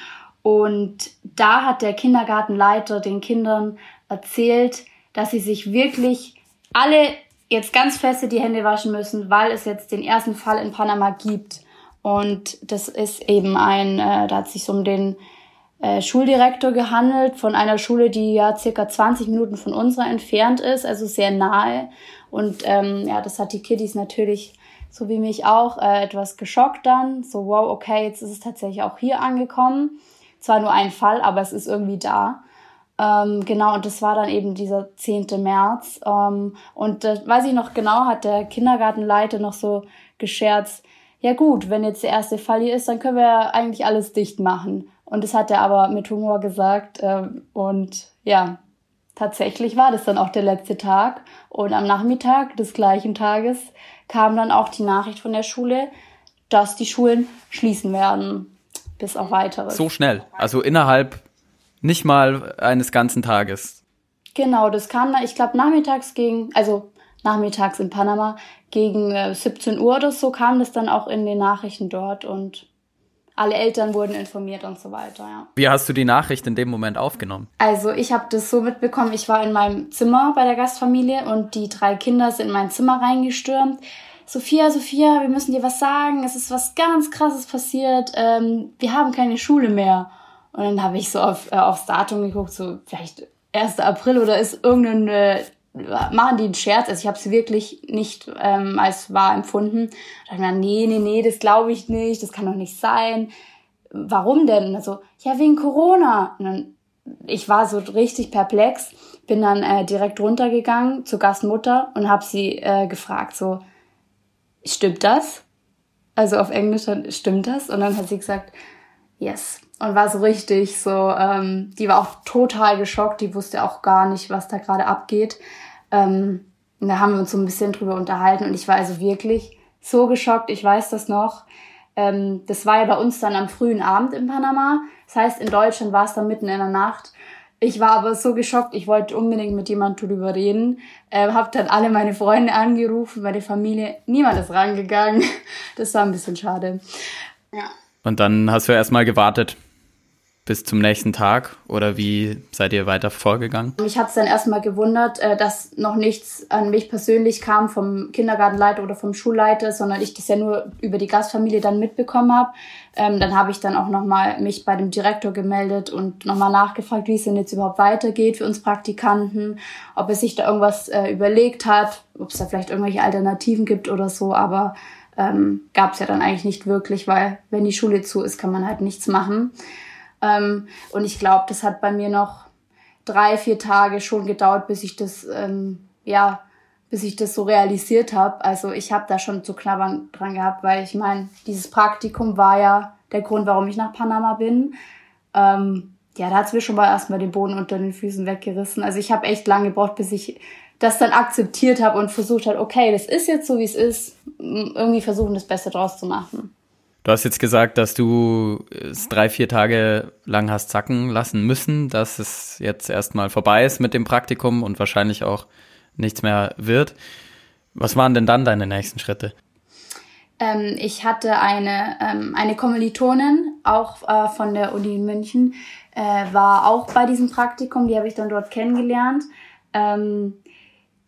Und da hat der Kindergartenleiter den Kindern erzählt, dass sie sich wirklich alle jetzt ganz feste die Hände waschen müssen, weil es jetzt den ersten Fall in Panama gibt. Und das ist eben ein, äh, da hat sich um den äh, Schuldirektor gehandelt von einer Schule, die ja circa 20 Minuten von unserer entfernt ist, also sehr nahe. Und ähm, ja, das hat die Kiddies natürlich, so wie mich auch, äh, etwas geschockt dann. So, wow, okay, jetzt ist es tatsächlich auch hier angekommen. Zwar nur ein Fall, aber es ist irgendwie da. Ähm, genau, und das war dann eben dieser 10. März. Ähm, und äh, weiß ich noch genau, hat der Kindergartenleiter noch so gescherzt, ja gut, wenn jetzt der erste Fall hier ist, dann können wir ja eigentlich alles dicht machen. Und das hat er aber mit Humor gesagt. Ähm, und ja, tatsächlich war das dann auch der letzte Tag. Und am Nachmittag des gleichen Tages kam dann auch die Nachricht von der Schule, dass die Schulen schließen werden. Bis auf weiteres. So schnell. Also innerhalb nicht mal eines ganzen Tages. Genau, das kam dann, ich glaube, nachmittags gegen, also nachmittags in Panama, gegen äh, 17 Uhr oder so kam das dann auch in den Nachrichten dort und alle Eltern wurden informiert und so weiter, ja. Wie hast du die Nachricht in dem Moment aufgenommen? Also ich habe das so mitbekommen, ich war in meinem Zimmer bei der Gastfamilie und die drei Kinder sind in mein Zimmer reingestürmt. Sophia, Sophia, wir müssen dir was sagen, es ist was ganz krasses passiert, ähm, wir haben keine Schule mehr. Und dann habe ich so auf, äh, aufs Datum geguckt, so vielleicht 1. April oder ist irgendeine machen die einen Scherz. Also ich habe es wirklich nicht ähm, als wahr empfunden. Da dachte ich mir, nee, nee, nee, das glaube ich nicht, das kann doch nicht sein. Warum denn? Also, ja, wegen Corona. Und dann, ich war so richtig perplex, bin dann äh, direkt runtergegangen zur Gastmutter und habe sie äh, gefragt, so, stimmt das? Also auf Englisch stimmt das? Und dann hat sie gesagt, yes. Und war so richtig so, ähm, die war auch total geschockt, die wusste auch gar nicht, was da gerade abgeht. Ähm, und da haben wir uns so ein bisschen drüber unterhalten und ich war also wirklich so geschockt, ich weiß das noch. Ähm, das war ja bei uns dann am frühen Abend in Panama. Das heißt, in Deutschland war es dann mitten in der Nacht. Ich war aber so geschockt, ich wollte unbedingt mit jemandem drüber reden. Äh, hab dann alle meine Freunde angerufen, meine Familie. Niemand ist rangegangen. Das war ein bisschen schade. Ja. Und dann hast du erstmal gewartet, bis zum nächsten Tag oder wie seid ihr weiter vorgegangen? Mich hat es dann erstmal gewundert, äh, dass noch nichts an mich persönlich kam vom Kindergartenleiter oder vom Schulleiter, sondern ich das ja nur über die Gastfamilie dann mitbekommen habe. Ähm, dann habe ich dann auch nochmal mich bei dem Direktor gemeldet und nochmal nachgefragt, wie es denn jetzt überhaupt weitergeht für uns Praktikanten, ob er sich da irgendwas äh, überlegt hat, ob es da vielleicht irgendwelche Alternativen gibt oder so. Aber ähm, gab es ja dann eigentlich nicht wirklich, weil wenn die Schule zu ist, kann man halt nichts machen. Ähm, und ich glaube, das hat bei mir noch drei, vier Tage schon gedauert, bis ich das, ähm, ja, bis ich das so realisiert habe. Also ich habe da schon zu knabbern dran gehabt, weil ich meine, dieses Praktikum war ja der Grund, warum ich nach Panama bin. Ähm, ja, da hat's mir schon mal erstmal den Boden unter den Füßen weggerissen. Also ich habe echt lange gebraucht, bis ich das dann akzeptiert habe und versucht habe, okay, das ist jetzt so, wie es ist, irgendwie versuchen, das Beste draus zu machen. Du hast jetzt gesagt, dass du es drei, vier Tage lang hast zacken lassen müssen, dass es jetzt erstmal vorbei ist mit dem Praktikum und wahrscheinlich auch nichts mehr wird. Was waren denn dann deine nächsten Schritte? Ähm, ich hatte eine, ähm, eine Kommilitonin, auch äh, von der Uni in München, äh, war auch bei diesem Praktikum, die habe ich dann dort kennengelernt. Ähm,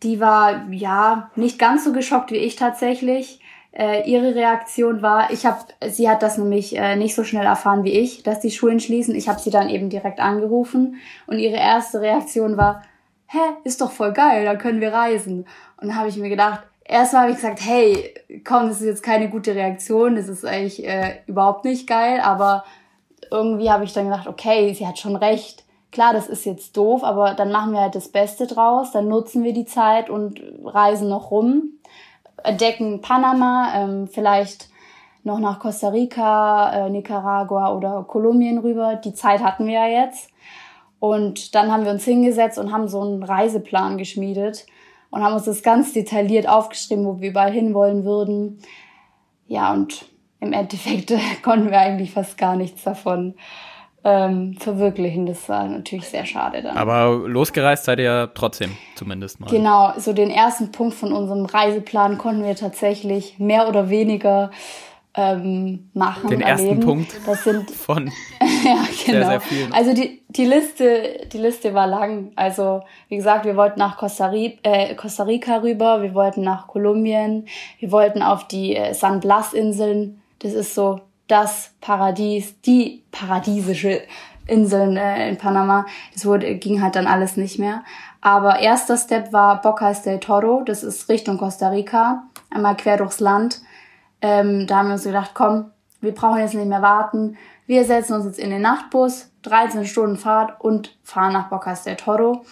die war ja nicht ganz so geschockt wie ich tatsächlich. Äh, ihre Reaktion war, ich habe, sie hat das nämlich äh, nicht so schnell erfahren wie ich, dass die Schulen schließen. Ich habe sie dann eben direkt angerufen und ihre erste Reaktion war, hä, ist doch voll geil, da können wir reisen. Und dann habe ich mir gedacht, erstmal habe ich gesagt, hey, komm, das ist jetzt keine gute Reaktion, das ist eigentlich äh, überhaupt nicht geil, aber irgendwie habe ich dann gedacht, okay, sie hat schon recht. Klar, das ist jetzt doof, aber dann machen wir halt das Beste draus, dann nutzen wir die Zeit und reisen noch rum, entdecken Panama, ähm, vielleicht noch nach Costa Rica, äh, Nicaragua oder Kolumbien rüber. Die Zeit hatten wir ja jetzt. Und dann haben wir uns hingesetzt und haben so einen Reiseplan geschmiedet und haben uns das ganz detailliert aufgeschrieben, wo wir überall hinwollen würden. Ja, und im Endeffekt konnten wir eigentlich fast gar nichts davon ähm, verwirklichen. Das war natürlich sehr schade dann. Aber losgereist seid ihr ja trotzdem zumindest mal. Genau, so den ersten Punkt von unserem Reiseplan konnten wir tatsächlich mehr oder weniger ähm, machen. Den ersten erleben. Punkt das sind, von ja, genau. sehr, sehr vielen. Also die, die, Liste, die Liste war lang. Also wie gesagt, wir wollten nach Costa, Rica, äh, Costa Rica rüber, wir wollten nach Kolumbien, wir wollten auf die äh, San Blas-Inseln. Das ist so das Paradies, die paradiesische Inseln äh, in Panama. Das wurde, ging halt dann alles nicht mehr. Aber erster Step war Bocas del Toro, das ist Richtung Costa Rica, einmal quer durchs Land. Ähm, da haben wir uns gedacht, komm, wir brauchen jetzt nicht mehr warten. Wir setzen uns jetzt in den Nachtbus, 13 Stunden Fahrt und fahren nach Bocas del Toro.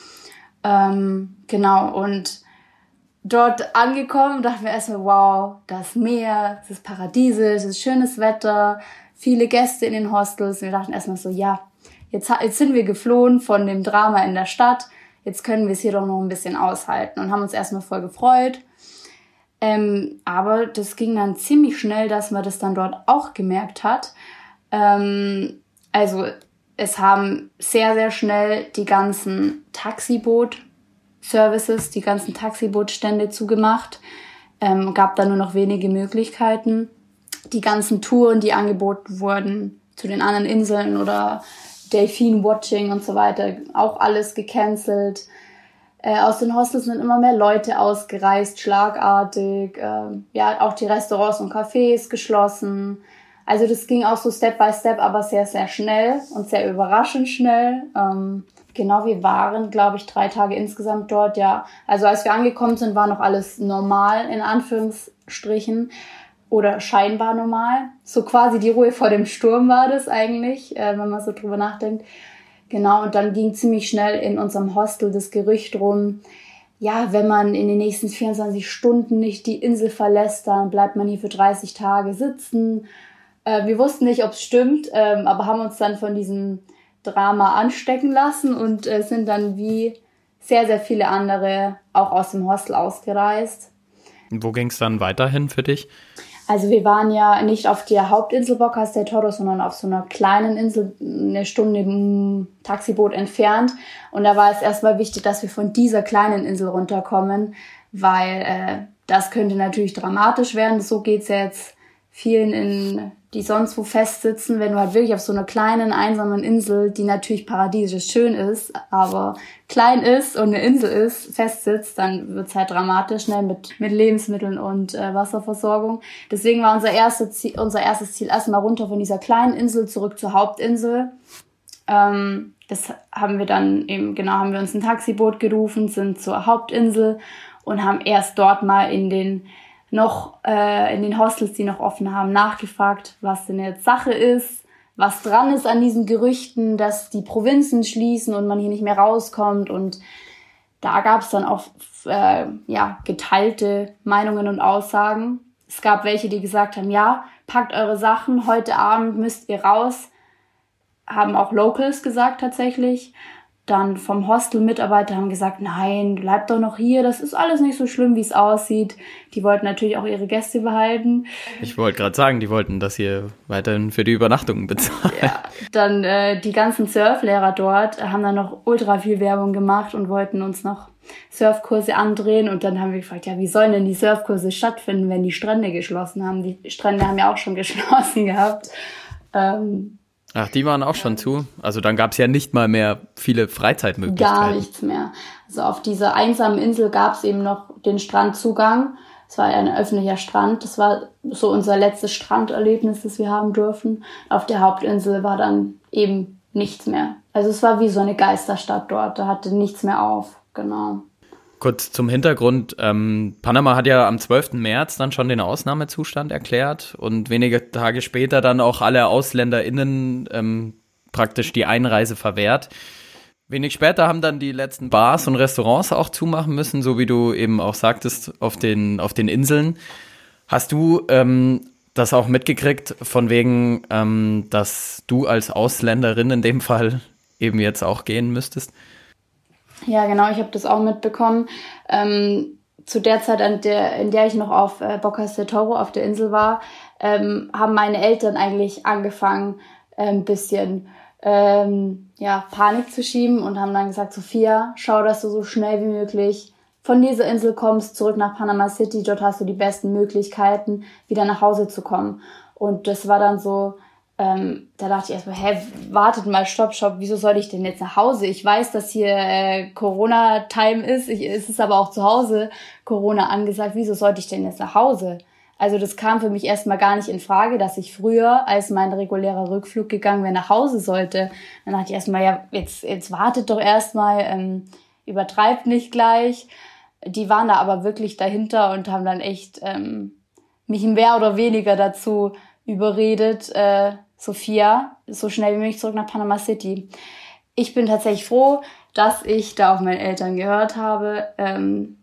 Ähm, genau, und dort angekommen, dachten wir erstmal, wow, das Meer, es ist paradiesisch, es ist schönes Wetter, viele Gäste in den Hostels. Wir dachten erstmal so, ja, jetzt, jetzt sind wir geflohen von dem Drama in der Stadt, jetzt können wir es hier doch noch ein bisschen aushalten und haben uns erstmal voll gefreut. Ähm, aber das ging dann ziemlich schnell, dass man das dann dort auch gemerkt hat. Ähm, also es haben sehr, sehr schnell die ganzen Taxiboot Services, die ganzen Taxibootstände zugemacht. Ähm, gab da nur noch wenige Möglichkeiten. Die ganzen Touren, die angeboten wurden zu den anderen Inseln oder Delfin Watching und so weiter, auch alles gecancelt. Äh, aus den Hostels sind immer mehr Leute ausgereist, schlagartig. Äh, ja, auch die Restaurants und Cafés geschlossen. Also das ging auch so Step by Step, aber sehr, sehr schnell und sehr überraschend schnell. Ähm, Genau, wir waren, glaube ich, drei Tage insgesamt dort, ja. Also als wir angekommen sind, war noch alles normal, in Anführungsstrichen. Oder scheinbar normal. So quasi die Ruhe vor dem Sturm war das eigentlich, äh, wenn man so drüber nachdenkt. Genau, und dann ging ziemlich schnell in unserem Hostel das Gerücht rum, ja, wenn man in den nächsten 24 Stunden nicht die Insel verlässt, dann bleibt man hier für 30 Tage sitzen. Äh, wir wussten nicht, ob es stimmt, ähm, aber haben uns dann von diesem Drama anstecken lassen und äh, sind dann wie sehr, sehr viele andere auch aus dem Hostel ausgereist. Wo ging es dann weiterhin für dich? Also wir waren ja nicht auf der Hauptinsel Bocas del Toro, sondern auf so einer kleinen Insel, eine Stunde im Taxiboot entfernt. Und da war es erstmal wichtig, dass wir von dieser kleinen Insel runterkommen, weil äh, das könnte natürlich dramatisch werden. So geht's ja jetzt vielen in die sonst wo festsitzen, wenn du halt wirklich auf so einer kleinen, einsamen Insel, die natürlich paradiesisch schön ist, aber klein ist und eine Insel ist, festsitzt, dann wird's halt dramatisch, ne, mit, mit Lebensmitteln und äh, Wasserversorgung. Deswegen war unser, erste Ziel, unser erstes Ziel erstmal runter von dieser kleinen Insel zurück zur Hauptinsel. Ähm, das haben wir dann eben, genau, haben wir uns ein Taxiboot gerufen, sind zur Hauptinsel und haben erst dort mal in den noch äh, in den Hostels, die noch offen haben, nachgefragt, was denn jetzt Sache ist, was dran ist an diesen Gerüchten, dass die Provinzen schließen und man hier nicht mehr rauskommt. Und da gab es dann auch äh, ja, geteilte Meinungen und Aussagen. Es gab welche, die gesagt haben, ja, packt eure Sachen, heute Abend müsst ihr raus. Haben auch Locals gesagt tatsächlich dann vom Hostel-Mitarbeiter haben gesagt, nein, bleib doch noch hier, das ist alles nicht so schlimm, wie es aussieht. Die wollten natürlich auch ihre Gäste behalten. Ich wollte gerade sagen, die wollten das hier weiterhin für die Übernachtungen bezahlen. Ja, dann äh, die ganzen Surflehrer dort haben dann noch ultra viel Werbung gemacht und wollten uns noch Surfkurse andrehen und dann haben wir gefragt, ja, wie sollen denn die Surfkurse stattfinden, wenn die Strände geschlossen haben? Die Strände haben ja auch schon geschlossen gehabt. Ähm, Ach, die waren auch schon zu. Also dann gab es ja nicht mal mehr viele Freizeitmöglichkeiten. Gar nichts mehr. Also auf dieser einsamen Insel gab es eben noch den Strandzugang. Es war ein öffentlicher Strand. Das war so unser letztes Stranderlebnis, das wir haben dürfen. Auf der Hauptinsel war dann eben nichts mehr. Also es war wie so eine Geisterstadt dort. Da hatte nichts mehr auf. Genau. Kurz zum Hintergrund. Ähm, Panama hat ja am 12. März dann schon den Ausnahmezustand erklärt und wenige Tage später dann auch alle AusländerInnen ähm, praktisch die Einreise verwehrt. Wenig später haben dann die letzten Bars und Restaurants auch zumachen müssen, so wie du eben auch sagtest, auf den, auf den Inseln. Hast du ähm, das auch mitgekriegt, von wegen, ähm, dass du als Ausländerin in dem Fall eben jetzt auch gehen müsstest? Ja, genau, ich habe das auch mitbekommen. Ähm, zu der Zeit, an der, in der ich noch auf äh, Bocas de Toro auf der Insel war, ähm, haben meine Eltern eigentlich angefangen, äh, ein bisschen ähm, ja, Panik zu schieben und haben dann gesagt, Sophia, schau, dass du so schnell wie möglich von dieser Insel kommst, zurück nach Panama City, dort hast du die besten Möglichkeiten, wieder nach Hause zu kommen. Und das war dann so, ähm, da dachte ich erstmal, hä, wartet mal, stopp, stopp, wieso soll ich denn jetzt nach Hause? Ich weiß, dass hier äh, Corona-Time ist, ich, es ist aber auch zu Hause Corona angesagt, wieso sollte ich denn jetzt nach Hause? Also das kam für mich erstmal gar nicht in Frage, dass ich früher, als mein regulärer Rückflug gegangen wäre, nach Hause sollte. Dann dachte ich erstmal, ja, jetzt, jetzt wartet doch erstmal, ähm, übertreibt nicht gleich. Die waren da aber wirklich dahinter und haben dann echt ähm, mich mehr oder weniger dazu überredet, äh, Sophia so schnell wie möglich zurück nach Panama City. Ich bin tatsächlich froh, dass ich da auf meine Eltern gehört habe, ähm,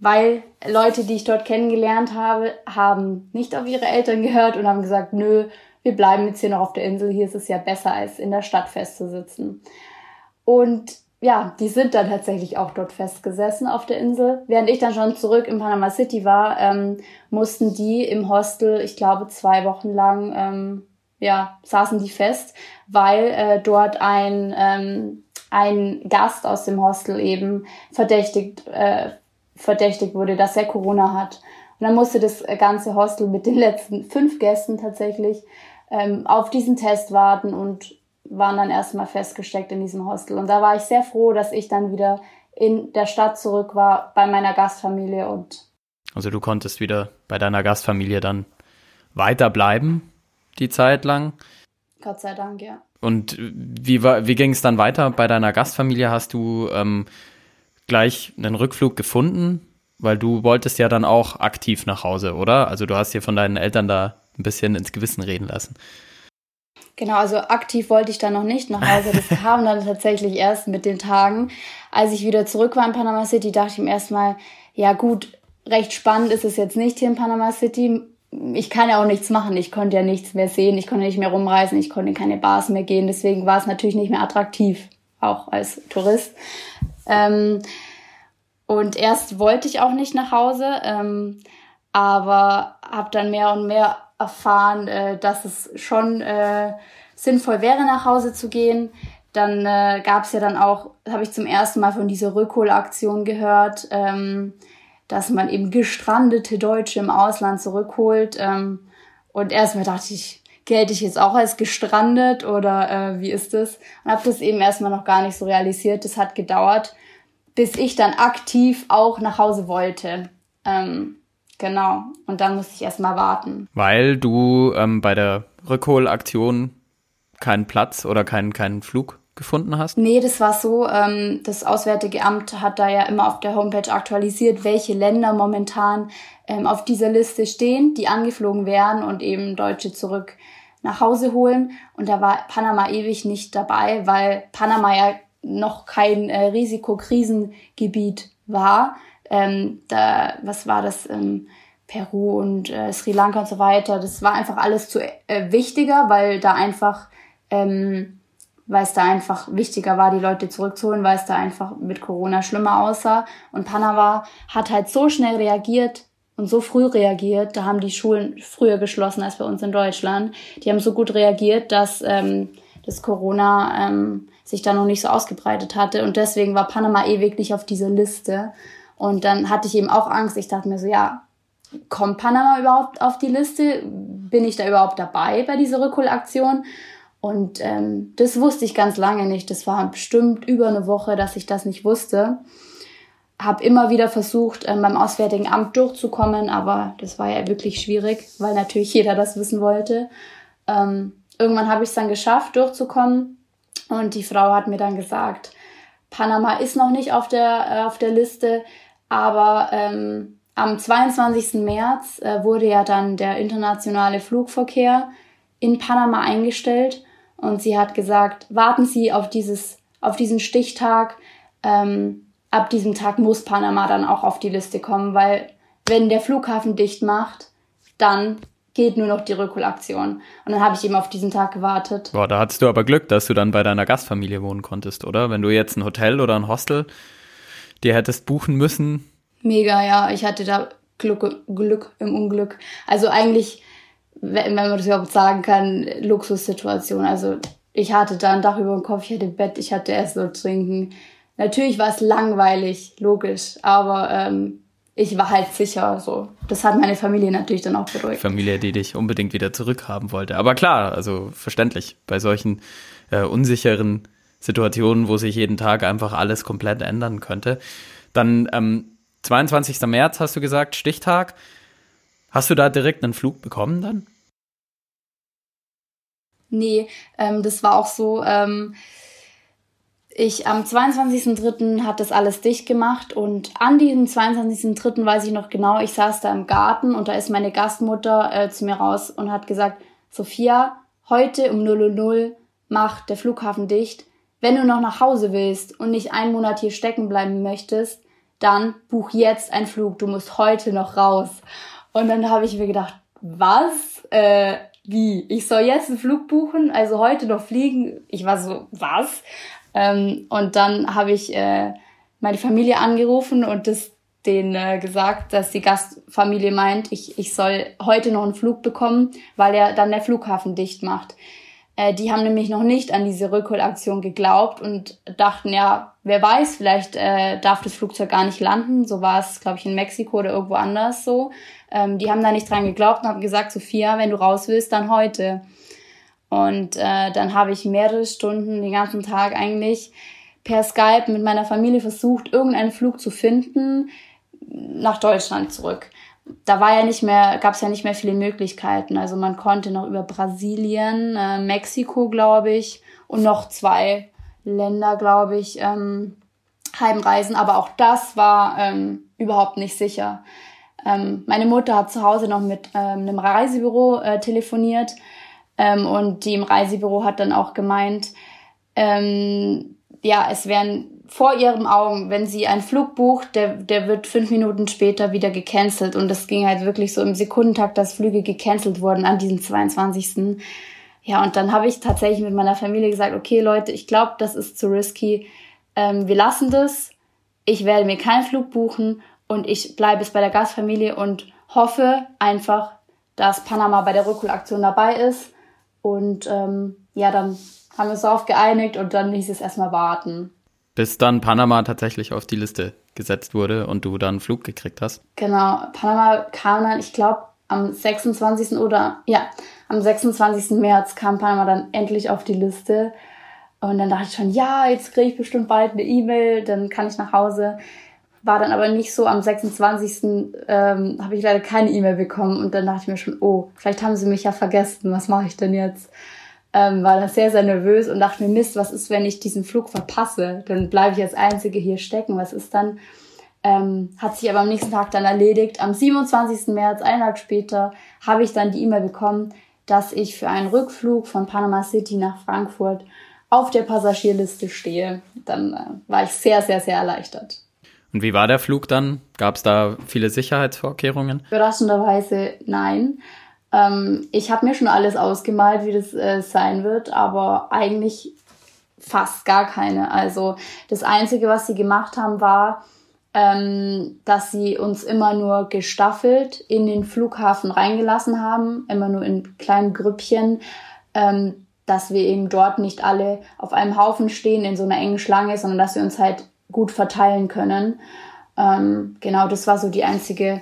weil Leute, die ich dort kennengelernt habe, haben nicht auf ihre Eltern gehört und haben gesagt, nö, wir bleiben jetzt hier noch auf der Insel, hier ist es ja besser, als in der Stadt festzusitzen. Und ja, die sind dann tatsächlich auch dort festgesessen auf der Insel. Während ich dann schon zurück in Panama City war, ähm, mussten die im Hostel, ich glaube, zwei Wochen lang ähm, ja, saßen die fest, weil äh, dort ein, ähm, ein Gast aus dem Hostel eben verdächtigt, äh, verdächtigt wurde, dass er Corona hat. Und dann musste das ganze Hostel mit den letzten fünf Gästen tatsächlich ähm, auf diesen Test warten und waren dann erstmal festgesteckt in diesem Hostel. Und da war ich sehr froh, dass ich dann wieder in der Stadt zurück war bei meiner Gastfamilie und also du konntest wieder bei deiner Gastfamilie dann weiterbleiben die Zeit lang. Gott sei Dank, ja. Und wie, war, wie ging es dann weiter bei deiner Gastfamilie? Hast du ähm, gleich einen Rückflug gefunden? Weil du wolltest ja dann auch aktiv nach Hause, oder? Also du hast dir von deinen Eltern da ein bisschen ins Gewissen reden lassen. Genau, also aktiv wollte ich dann noch nicht nach Hause. Das kam dann tatsächlich erst mit den Tagen. Als ich wieder zurück war in Panama City, dachte ich mir erstmal, ja gut, recht spannend ist es jetzt nicht hier in Panama City ich kann ja auch nichts machen. Ich konnte ja nichts mehr sehen, ich konnte nicht mehr rumreisen, ich konnte in keine Bars mehr gehen. Deswegen war es natürlich nicht mehr attraktiv, auch als Tourist. Ähm, und erst wollte ich auch nicht nach Hause, ähm, aber habe dann mehr und mehr erfahren, äh, dass es schon äh, sinnvoll wäre, nach Hause zu gehen. Dann äh, gab es ja dann auch, habe ich zum ersten Mal von dieser Rückholaktion gehört. Ähm, dass man eben gestrandete Deutsche im Ausland zurückholt. Ähm, und erstmal dachte ich, gelte ich jetzt auch als gestrandet oder äh, wie ist das? Und habe das eben erstmal noch gar nicht so realisiert. Das hat gedauert, bis ich dann aktiv auch nach Hause wollte. Ähm, genau. Und dann musste ich erstmal warten. Weil du ähm, bei der Rückholaktion keinen Platz oder keinen, keinen Flug gefunden hast? Nee, das war so, ähm, das Auswärtige Amt hat da ja immer auf der Homepage aktualisiert, welche Länder momentan ähm, auf dieser Liste stehen, die angeflogen werden und eben Deutsche zurück nach Hause holen. Und da war Panama ewig nicht dabei, weil Panama ja noch kein äh, Risikokrisengebiet war. Ähm, da, was war das? Ähm, Peru und äh, Sri Lanka und so weiter. Das war einfach alles zu äh, wichtiger, weil da einfach, ähm, weil es da einfach wichtiger war, die Leute zurückzuholen, weil es da einfach mit Corona schlimmer aussah. Und Panama hat halt so schnell reagiert und so früh reagiert. Da haben die Schulen früher geschlossen als bei uns in Deutschland. Die haben so gut reagiert, dass ähm, das Corona ähm, sich da noch nicht so ausgebreitet hatte. Und deswegen war Panama ewig nicht auf dieser Liste. Und dann hatte ich eben auch Angst. Ich dachte mir so, ja, kommt Panama überhaupt auf die Liste? Bin ich da überhaupt dabei bei dieser Rückholaktion? Und ähm, das wusste ich ganz lange nicht. Das war bestimmt über eine Woche, dass ich das nicht wusste. Hab immer wieder versucht, ähm, beim Auswärtigen Amt durchzukommen, aber das war ja wirklich schwierig, weil natürlich jeder das wissen wollte. Ähm, irgendwann habe ich es dann geschafft, durchzukommen. Und die Frau hat mir dann gesagt, Panama ist noch nicht auf der, äh, auf der Liste, aber ähm, am 22. März äh, wurde ja dann der internationale Flugverkehr in Panama eingestellt und sie hat gesagt, warten Sie auf dieses, auf diesen Stichtag. Ähm, ab diesem Tag muss Panama dann auch auf die Liste kommen, weil wenn der Flughafen dicht macht, dann geht nur noch die Rückholaktion. Und dann habe ich eben auf diesen Tag gewartet. Boah, da hattest du aber Glück, dass du dann bei deiner Gastfamilie wohnen konntest, oder? Wenn du jetzt ein Hotel oder ein Hostel dir hättest buchen müssen, Mega, ja. Ich hatte da Glück, Glück im Unglück. Also eigentlich, wenn man das überhaupt sagen kann, Luxussituation. Also ich hatte da ein Dach über dem Kopf, ich hatte Bett, ich hatte Essen und Trinken. Natürlich war es langweilig, logisch, aber ähm, ich war halt sicher. So, das hat meine Familie natürlich dann auch beruhigt. Familie, die dich unbedingt wieder zurückhaben wollte. Aber klar, also verständlich bei solchen äh, unsicheren Situationen, wo sich jeden Tag einfach alles komplett ändern könnte. Dann ähm, 22. März hast du gesagt, Stichtag. Hast du da direkt einen Flug bekommen dann? Nee, ähm, das war auch so. Ähm, ich am 22.03. hat das alles dicht gemacht und an diesem 22.03. weiß ich noch genau, ich saß da im Garten und da ist meine Gastmutter äh, zu mir raus und hat gesagt, Sophia, heute um 0.00 macht der Flughafen dicht. Wenn du noch nach Hause willst und nicht einen Monat hier stecken bleiben möchtest, dann buch jetzt einen Flug, du musst heute noch raus. Und dann habe ich mir gedacht, was? Äh, wie? Ich soll jetzt einen Flug buchen, also heute noch fliegen? Ich war so, was? Ähm, und dann habe ich äh, meine Familie angerufen und das denen äh, gesagt, dass die Gastfamilie meint, ich, ich soll heute noch einen Flug bekommen, weil er dann der Flughafen dicht macht. Äh, die haben nämlich noch nicht an diese Rückholaktion geglaubt und dachten, ja, wer weiß, vielleicht äh, darf das Flugzeug gar nicht landen. So war es, glaube ich, in Mexiko oder irgendwo anders so. Ähm, die haben da nicht dran geglaubt und haben gesagt, Sophia, wenn du raus willst, dann heute. Und äh, dann habe ich mehrere Stunden, den ganzen Tag eigentlich per Skype mit meiner Familie versucht, irgendeinen Flug zu finden nach Deutschland zurück da war ja nicht mehr, gab es ja nicht mehr viele Möglichkeiten. Also man konnte noch über Brasilien, äh, Mexiko, glaube ich, und noch zwei Länder, glaube ich, ähm, heimreisen. Aber auch das war ähm, überhaupt nicht sicher. Ähm, meine Mutter hat zu Hause noch mit ähm, einem Reisebüro äh, telefoniert ähm, und die im Reisebüro hat dann auch gemeint, ähm, ja, es wären vor ihren Augen, wenn sie einen Flug bucht, der, der wird fünf Minuten später wieder gecancelt. Und das ging halt wirklich so im Sekundentakt, dass Flüge gecancelt wurden an diesem 22. Ja, und dann habe ich tatsächlich mit meiner Familie gesagt, okay Leute, ich glaube, das ist zu risky. Ähm, wir lassen das. Ich werde mir keinen Flug buchen und ich bleibe es bei der Gastfamilie und hoffe einfach, dass Panama bei der Rückholaktion dabei ist. Und ähm, ja, dann haben wir uns darauf geeinigt und dann hieß es erstmal warten. Bis dann Panama tatsächlich auf die Liste gesetzt wurde und du dann einen Flug gekriegt hast. Genau, Panama kam dann, ich glaube, am 26. oder ja, am 26. März kam Panama dann endlich auf die Liste. Und dann dachte ich schon, ja, jetzt kriege ich bestimmt bald eine E-Mail, dann kann ich nach Hause. War dann aber nicht so. Am 26. Ähm, habe ich leider keine E-Mail bekommen und dann dachte ich mir schon, oh, vielleicht haben sie mich ja vergessen. Was mache ich denn jetzt? Ähm, war dann sehr, sehr nervös und dachte mir, Mist, was ist, wenn ich diesen Flug verpasse? Dann bleibe ich als Einzige hier stecken. Was ist dann? Ähm, hat sich aber am nächsten Tag dann erledigt. Am 27. März, einen Tag später, habe ich dann die E-Mail bekommen, dass ich für einen Rückflug von Panama City nach Frankfurt auf der Passagierliste stehe. Dann äh, war ich sehr, sehr, sehr erleichtert. Und wie war der Flug dann? Gab es da viele Sicherheitsvorkehrungen? Überraschenderweise nein. Ähm, ich habe mir schon alles ausgemalt, wie das äh, sein wird, aber eigentlich fast gar keine. Also das Einzige, was sie gemacht haben, war, ähm, dass sie uns immer nur gestaffelt in den Flughafen reingelassen haben, immer nur in kleinen Grüppchen, ähm, dass wir eben dort nicht alle auf einem Haufen stehen in so einer engen Schlange, sondern dass wir uns halt gut verteilen können. Ähm, genau, das war so die einzige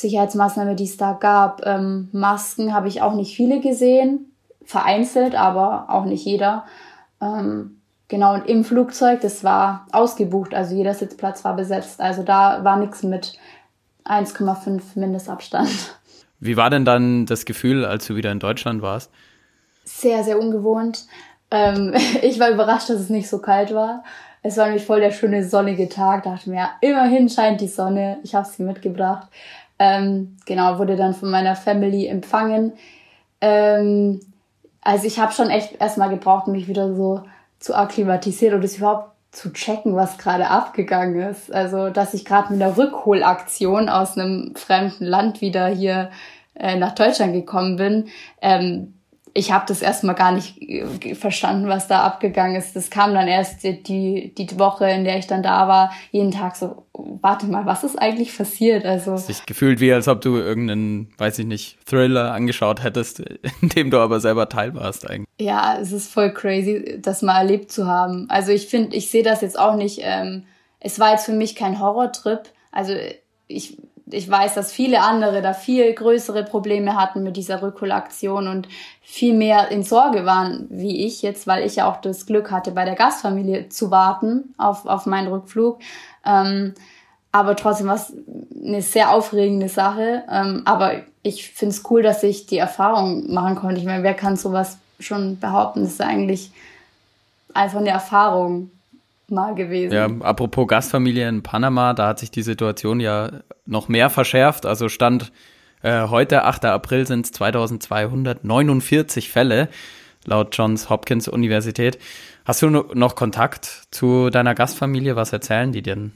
Sicherheitsmaßnahme, die es da gab. Ähm, Masken habe ich auch nicht viele gesehen, vereinzelt, aber auch nicht jeder. Ähm, genau, und im Flugzeug, das war ausgebucht, also jeder Sitzplatz war besetzt. Also da war nichts mit 1,5 Mindestabstand. Wie war denn dann das Gefühl, als du wieder in Deutschland warst? Sehr, sehr ungewohnt. Ähm, ich war überrascht, dass es nicht so kalt war. Es war nämlich voll der schöne sonnige Tag. Dachte mir, ja, immerhin scheint die Sonne. Ich habe sie mitgebracht. Ähm, genau, wurde dann von meiner Family empfangen. Ähm, also ich habe schon echt erstmal gebraucht, mich wieder so zu akklimatisieren und es überhaupt zu checken, was gerade abgegangen ist. Also, dass ich gerade mit einer Rückholaktion aus einem fremden Land wieder hier äh, nach Deutschland gekommen bin. Ähm, ich habe das erstmal gar nicht äh, verstanden, was da abgegangen ist. Das kam dann erst die, die Woche, in der ich dann da war, jeden Tag so, warte mal, was ist eigentlich passiert? Also. Sich gefühlt wie, als ob du irgendeinen, weiß ich nicht, Thriller angeschaut hättest, in dem du aber selber Teil warst eigentlich. Ja, es ist voll crazy, das mal erlebt zu haben. Also ich finde, ich sehe das jetzt auch nicht, ähm, es war jetzt für mich kein Horrortrip. Also ich ich weiß, dass viele andere da viel größere Probleme hatten mit dieser Rückholaktion und viel mehr in Sorge waren wie ich jetzt, weil ich ja auch das Glück hatte, bei der Gastfamilie zu warten auf, auf meinen Rückflug. Ähm, aber trotzdem war es eine sehr aufregende Sache. Ähm, aber ich finde es cool, dass ich die Erfahrung machen konnte. Ich meine, wer kann sowas schon behaupten? Das ist eigentlich einfach eine Erfahrung mal gewesen. Ja, apropos Gastfamilie in Panama, da hat sich die Situation ja noch mehr verschärft. Also stand äh, heute, 8. April, sind es 2249 Fälle laut Johns Hopkins Universität. Hast du noch Kontakt zu deiner Gastfamilie? Was erzählen die denn?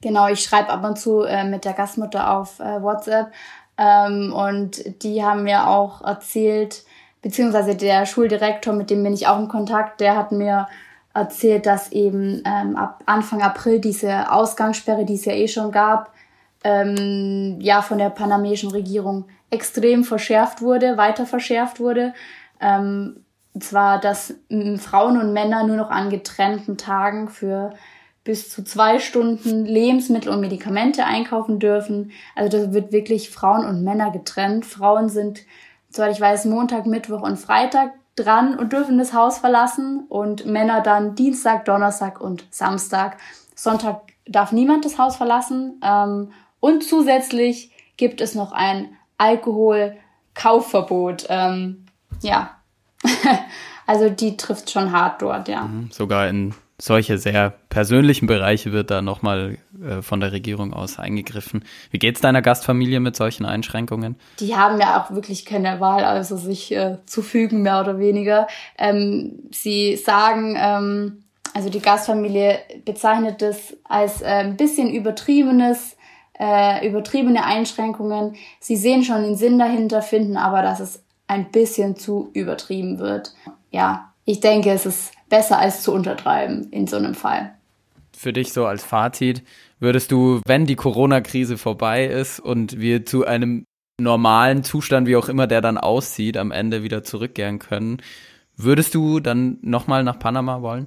Genau, ich schreibe ab und zu äh, mit der Gastmutter auf äh, WhatsApp ähm, und die haben mir auch erzählt, beziehungsweise der Schuldirektor, mit dem bin ich auch in Kontakt, der hat mir erzählt, dass eben ähm, ab Anfang April diese Ausgangssperre, die es ja eh schon gab, ähm, ja von der panamesischen Regierung extrem verschärft wurde, weiter verschärft wurde. Ähm, und zwar, dass Frauen und Männer nur noch an getrennten Tagen für bis zu zwei Stunden Lebensmittel und Medikamente einkaufen dürfen. Also das wird wirklich Frauen und Männer getrennt. Frauen sind, soweit ich weiß, Montag, Mittwoch und Freitag dran und dürfen das Haus verlassen und Männer dann Dienstag, Donnerstag und Samstag. Sonntag darf niemand das Haus verlassen ähm, und zusätzlich gibt es noch ein Alkoholkaufverbot. Ähm, ja, also die trifft schon hart dort, ja. Mhm, sogar in solche sehr persönlichen Bereiche wird da nochmal äh, von der Regierung aus eingegriffen. Wie geht's deiner Gastfamilie mit solchen Einschränkungen? Die haben ja auch wirklich keine Wahl, also sich äh, zu fügen, mehr oder weniger. Ähm, sie sagen, ähm, also die Gastfamilie bezeichnet es als äh, ein bisschen übertriebenes, äh, übertriebene Einschränkungen. Sie sehen schon den Sinn dahinter, finden aber, dass es ein bisschen zu übertrieben wird. Ja, ich denke, es ist besser als zu untertreiben in so einem Fall. Für dich so als Fazit, würdest du, wenn die Corona-Krise vorbei ist und wir zu einem normalen Zustand, wie auch immer der dann aussieht, am Ende wieder zurückkehren können, würdest du dann nochmal nach Panama wollen?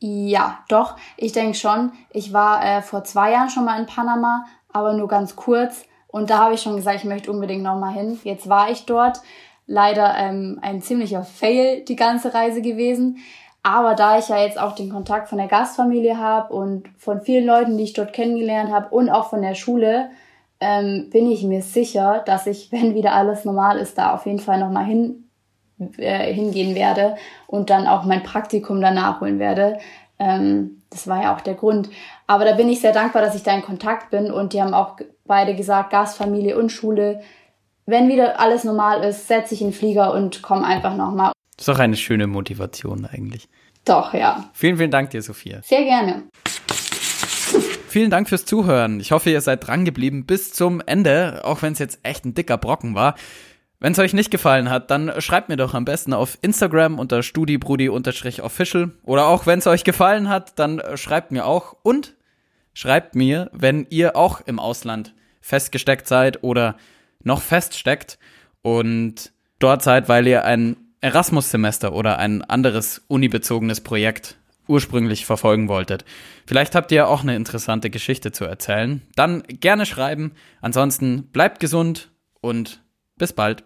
Ja, doch, ich denke schon. Ich war äh, vor zwei Jahren schon mal in Panama, aber nur ganz kurz. Und da habe ich schon gesagt, ich möchte unbedingt nochmal hin. Jetzt war ich dort leider ähm, ein ziemlicher Fail die ganze Reise gewesen. Aber da ich ja jetzt auch den Kontakt von der Gastfamilie habe und von vielen Leuten, die ich dort kennengelernt habe und auch von der Schule, ähm, bin ich mir sicher, dass ich, wenn wieder alles normal ist, da auf jeden Fall nochmal hin äh, hingehen werde und dann auch mein Praktikum danach holen werde. Ähm, das war ja auch der Grund. Aber da bin ich sehr dankbar, dass ich da in Kontakt bin und die haben auch beide gesagt, Gastfamilie und Schule. Wenn wieder alles normal ist, setze ich in den Flieger und komme einfach nochmal. Ist auch eine schöne Motivation eigentlich. Doch, ja. Vielen, vielen Dank dir, Sophia. Sehr gerne. Vielen Dank fürs Zuhören. Ich hoffe, ihr seid dran geblieben bis zum Ende, auch wenn es jetzt echt ein dicker Brocken war. Wenn es euch nicht gefallen hat, dann schreibt mir doch am besten auf Instagram unter studibrudi-official oder auch wenn es euch gefallen hat, dann schreibt mir auch und schreibt mir, wenn ihr auch im Ausland festgesteckt seid oder noch feststeckt und dort seid, weil ihr ein Erasmus-Semester oder ein anderes unibezogenes Projekt ursprünglich verfolgen wolltet. Vielleicht habt ihr auch eine interessante Geschichte zu erzählen. Dann gerne schreiben. Ansonsten bleibt gesund und bis bald.